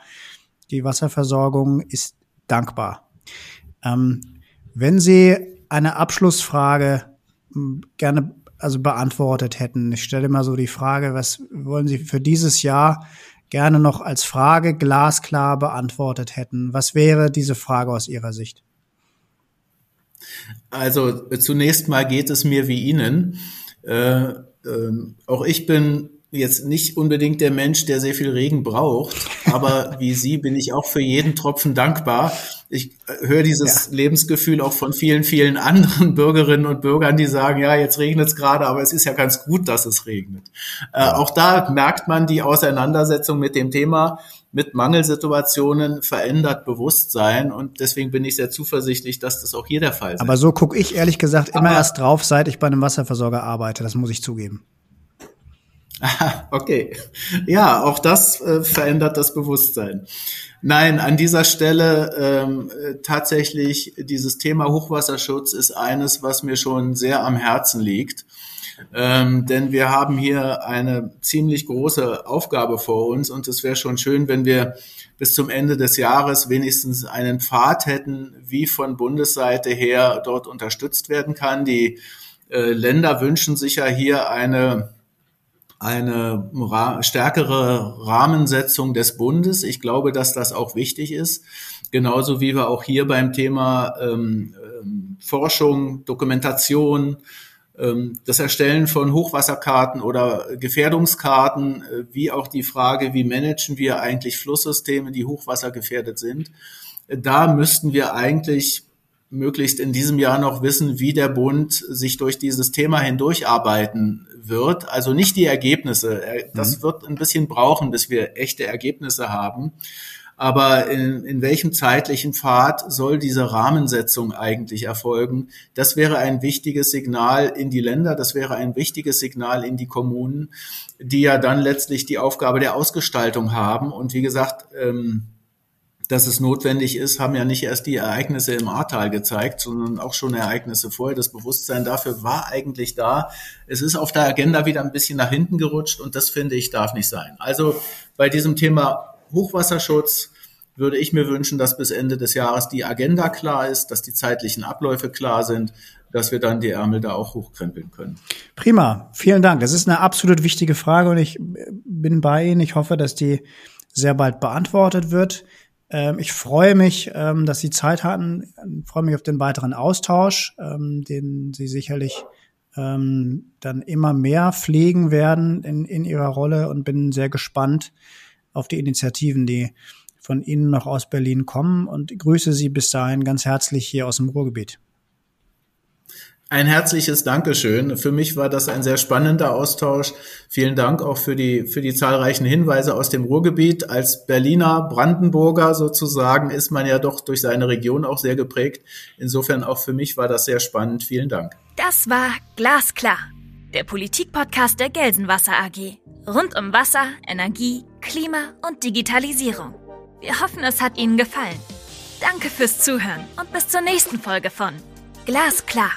die Wasserversorgung ist dankbar. Ähm, wenn Sie eine Abschlussfrage gerne also beantwortet hätten, ich stelle mal so die Frage, was wollen Sie für dieses Jahr gerne noch als Frage glasklar beantwortet hätten? Was wäre diese Frage aus Ihrer Sicht? Also zunächst mal geht es mir wie Ihnen. Äh, äh, auch ich bin jetzt nicht unbedingt der Mensch, der sehr viel Regen braucht, aber wie Sie bin ich auch für jeden Tropfen dankbar. Ich äh, höre dieses ja. Lebensgefühl auch von vielen, vielen anderen Bürgerinnen und Bürgern, die sagen, ja, jetzt regnet es gerade, aber es ist ja ganz gut, dass es regnet. Äh, auch da merkt man die Auseinandersetzung mit dem Thema mit Mangelsituationen verändert Bewusstsein und deswegen bin ich sehr zuversichtlich, dass das auch hier der Fall ist. Aber so gucke ich ehrlich gesagt immer Aber erst drauf, seit ich bei einem Wasserversorger arbeite, das muss ich zugeben. okay. Ja, auch das äh, verändert das Bewusstsein. Nein, an dieser Stelle ähm, äh, tatsächlich dieses Thema Hochwasserschutz ist eines, was mir schon sehr am Herzen liegt. Ähm, denn wir haben hier eine ziemlich große Aufgabe vor uns und es wäre schon schön, wenn wir bis zum Ende des Jahres wenigstens einen Pfad hätten, wie von Bundesseite her dort unterstützt werden kann. Die äh, Länder wünschen sich ja hier eine eine stärkere Rahmensetzung des Bundes. Ich glaube, dass das auch wichtig ist. Genauso wie wir auch hier beim Thema ähm, ähm, Forschung, Dokumentation, das Erstellen von Hochwasserkarten oder Gefährdungskarten, äh, wie auch die Frage, wie managen wir eigentlich Flusssysteme, die hochwassergefährdet sind. Da müssten wir eigentlich möglichst in diesem Jahr noch wissen, wie der Bund sich durch dieses Thema hindurcharbeiten wird. Also nicht die Ergebnisse. Das mhm. wird ein bisschen brauchen, bis wir echte Ergebnisse haben. Aber in, in welchem zeitlichen Pfad soll diese Rahmensetzung eigentlich erfolgen? Das wäre ein wichtiges Signal in die Länder, das wäre ein wichtiges Signal in die Kommunen, die ja dann letztlich die Aufgabe der Ausgestaltung haben. Und wie gesagt, ähm, dass es notwendig ist, haben ja nicht erst die Ereignisse im Ahrtal gezeigt, sondern auch schon Ereignisse vorher. Das Bewusstsein dafür war eigentlich da. Es ist auf der Agenda wieder ein bisschen nach hinten gerutscht und das finde ich darf nicht sein. Also bei diesem Thema Hochwasserschutz würde ich mir wünschen, dass bis Ende des Jahres die Agenda klar ist, dass die zeitlichen Abläufe klar sind, dass wir dann die Ärmel da auch hochkrempeln können. Prima, vielen Dank. Das ist eine absolut wichtige Frage und ich bin bei Ihnen. Ich hoffe, dass die sehr bald beantwortet wird. Ähm, ich freue mich, ähm, dass Sie Zeit hatten. Ich freue mich auf den weiteren Austausch, ähm, den Sie sicherlich dann immer mehr pflegen werden in, in Ihrer Rolle und bin sehr gespannt auf die Initiativen, die von Ihnen noch aus Berlin kommen und grüße Sie bis dahin ganz herzlich hier aus dem Ruhrgebiet. Ein herzliches Dankeschön. Für mich war das ein sehr spannender Austausch. Vielen Dank auch für die, für die zahlreichen Hinweise aus dem Ruhrgebiet. Als Berliner Brandenburger sozusagen ist man ja doch durch seine Region auch sehr geprägt. Insofern auch für mich war das sehr spannend. Vielen Dank. Das war Glasklar, der Politikpodcast der Gelsenwasser AG. Rund um Wasser, Energie, Klima und Digitalisierung. Wir hoffen, es hat Ihnen gefallen. Danke fürs Zuhören und bis zur nächsten Folge von Glasklar.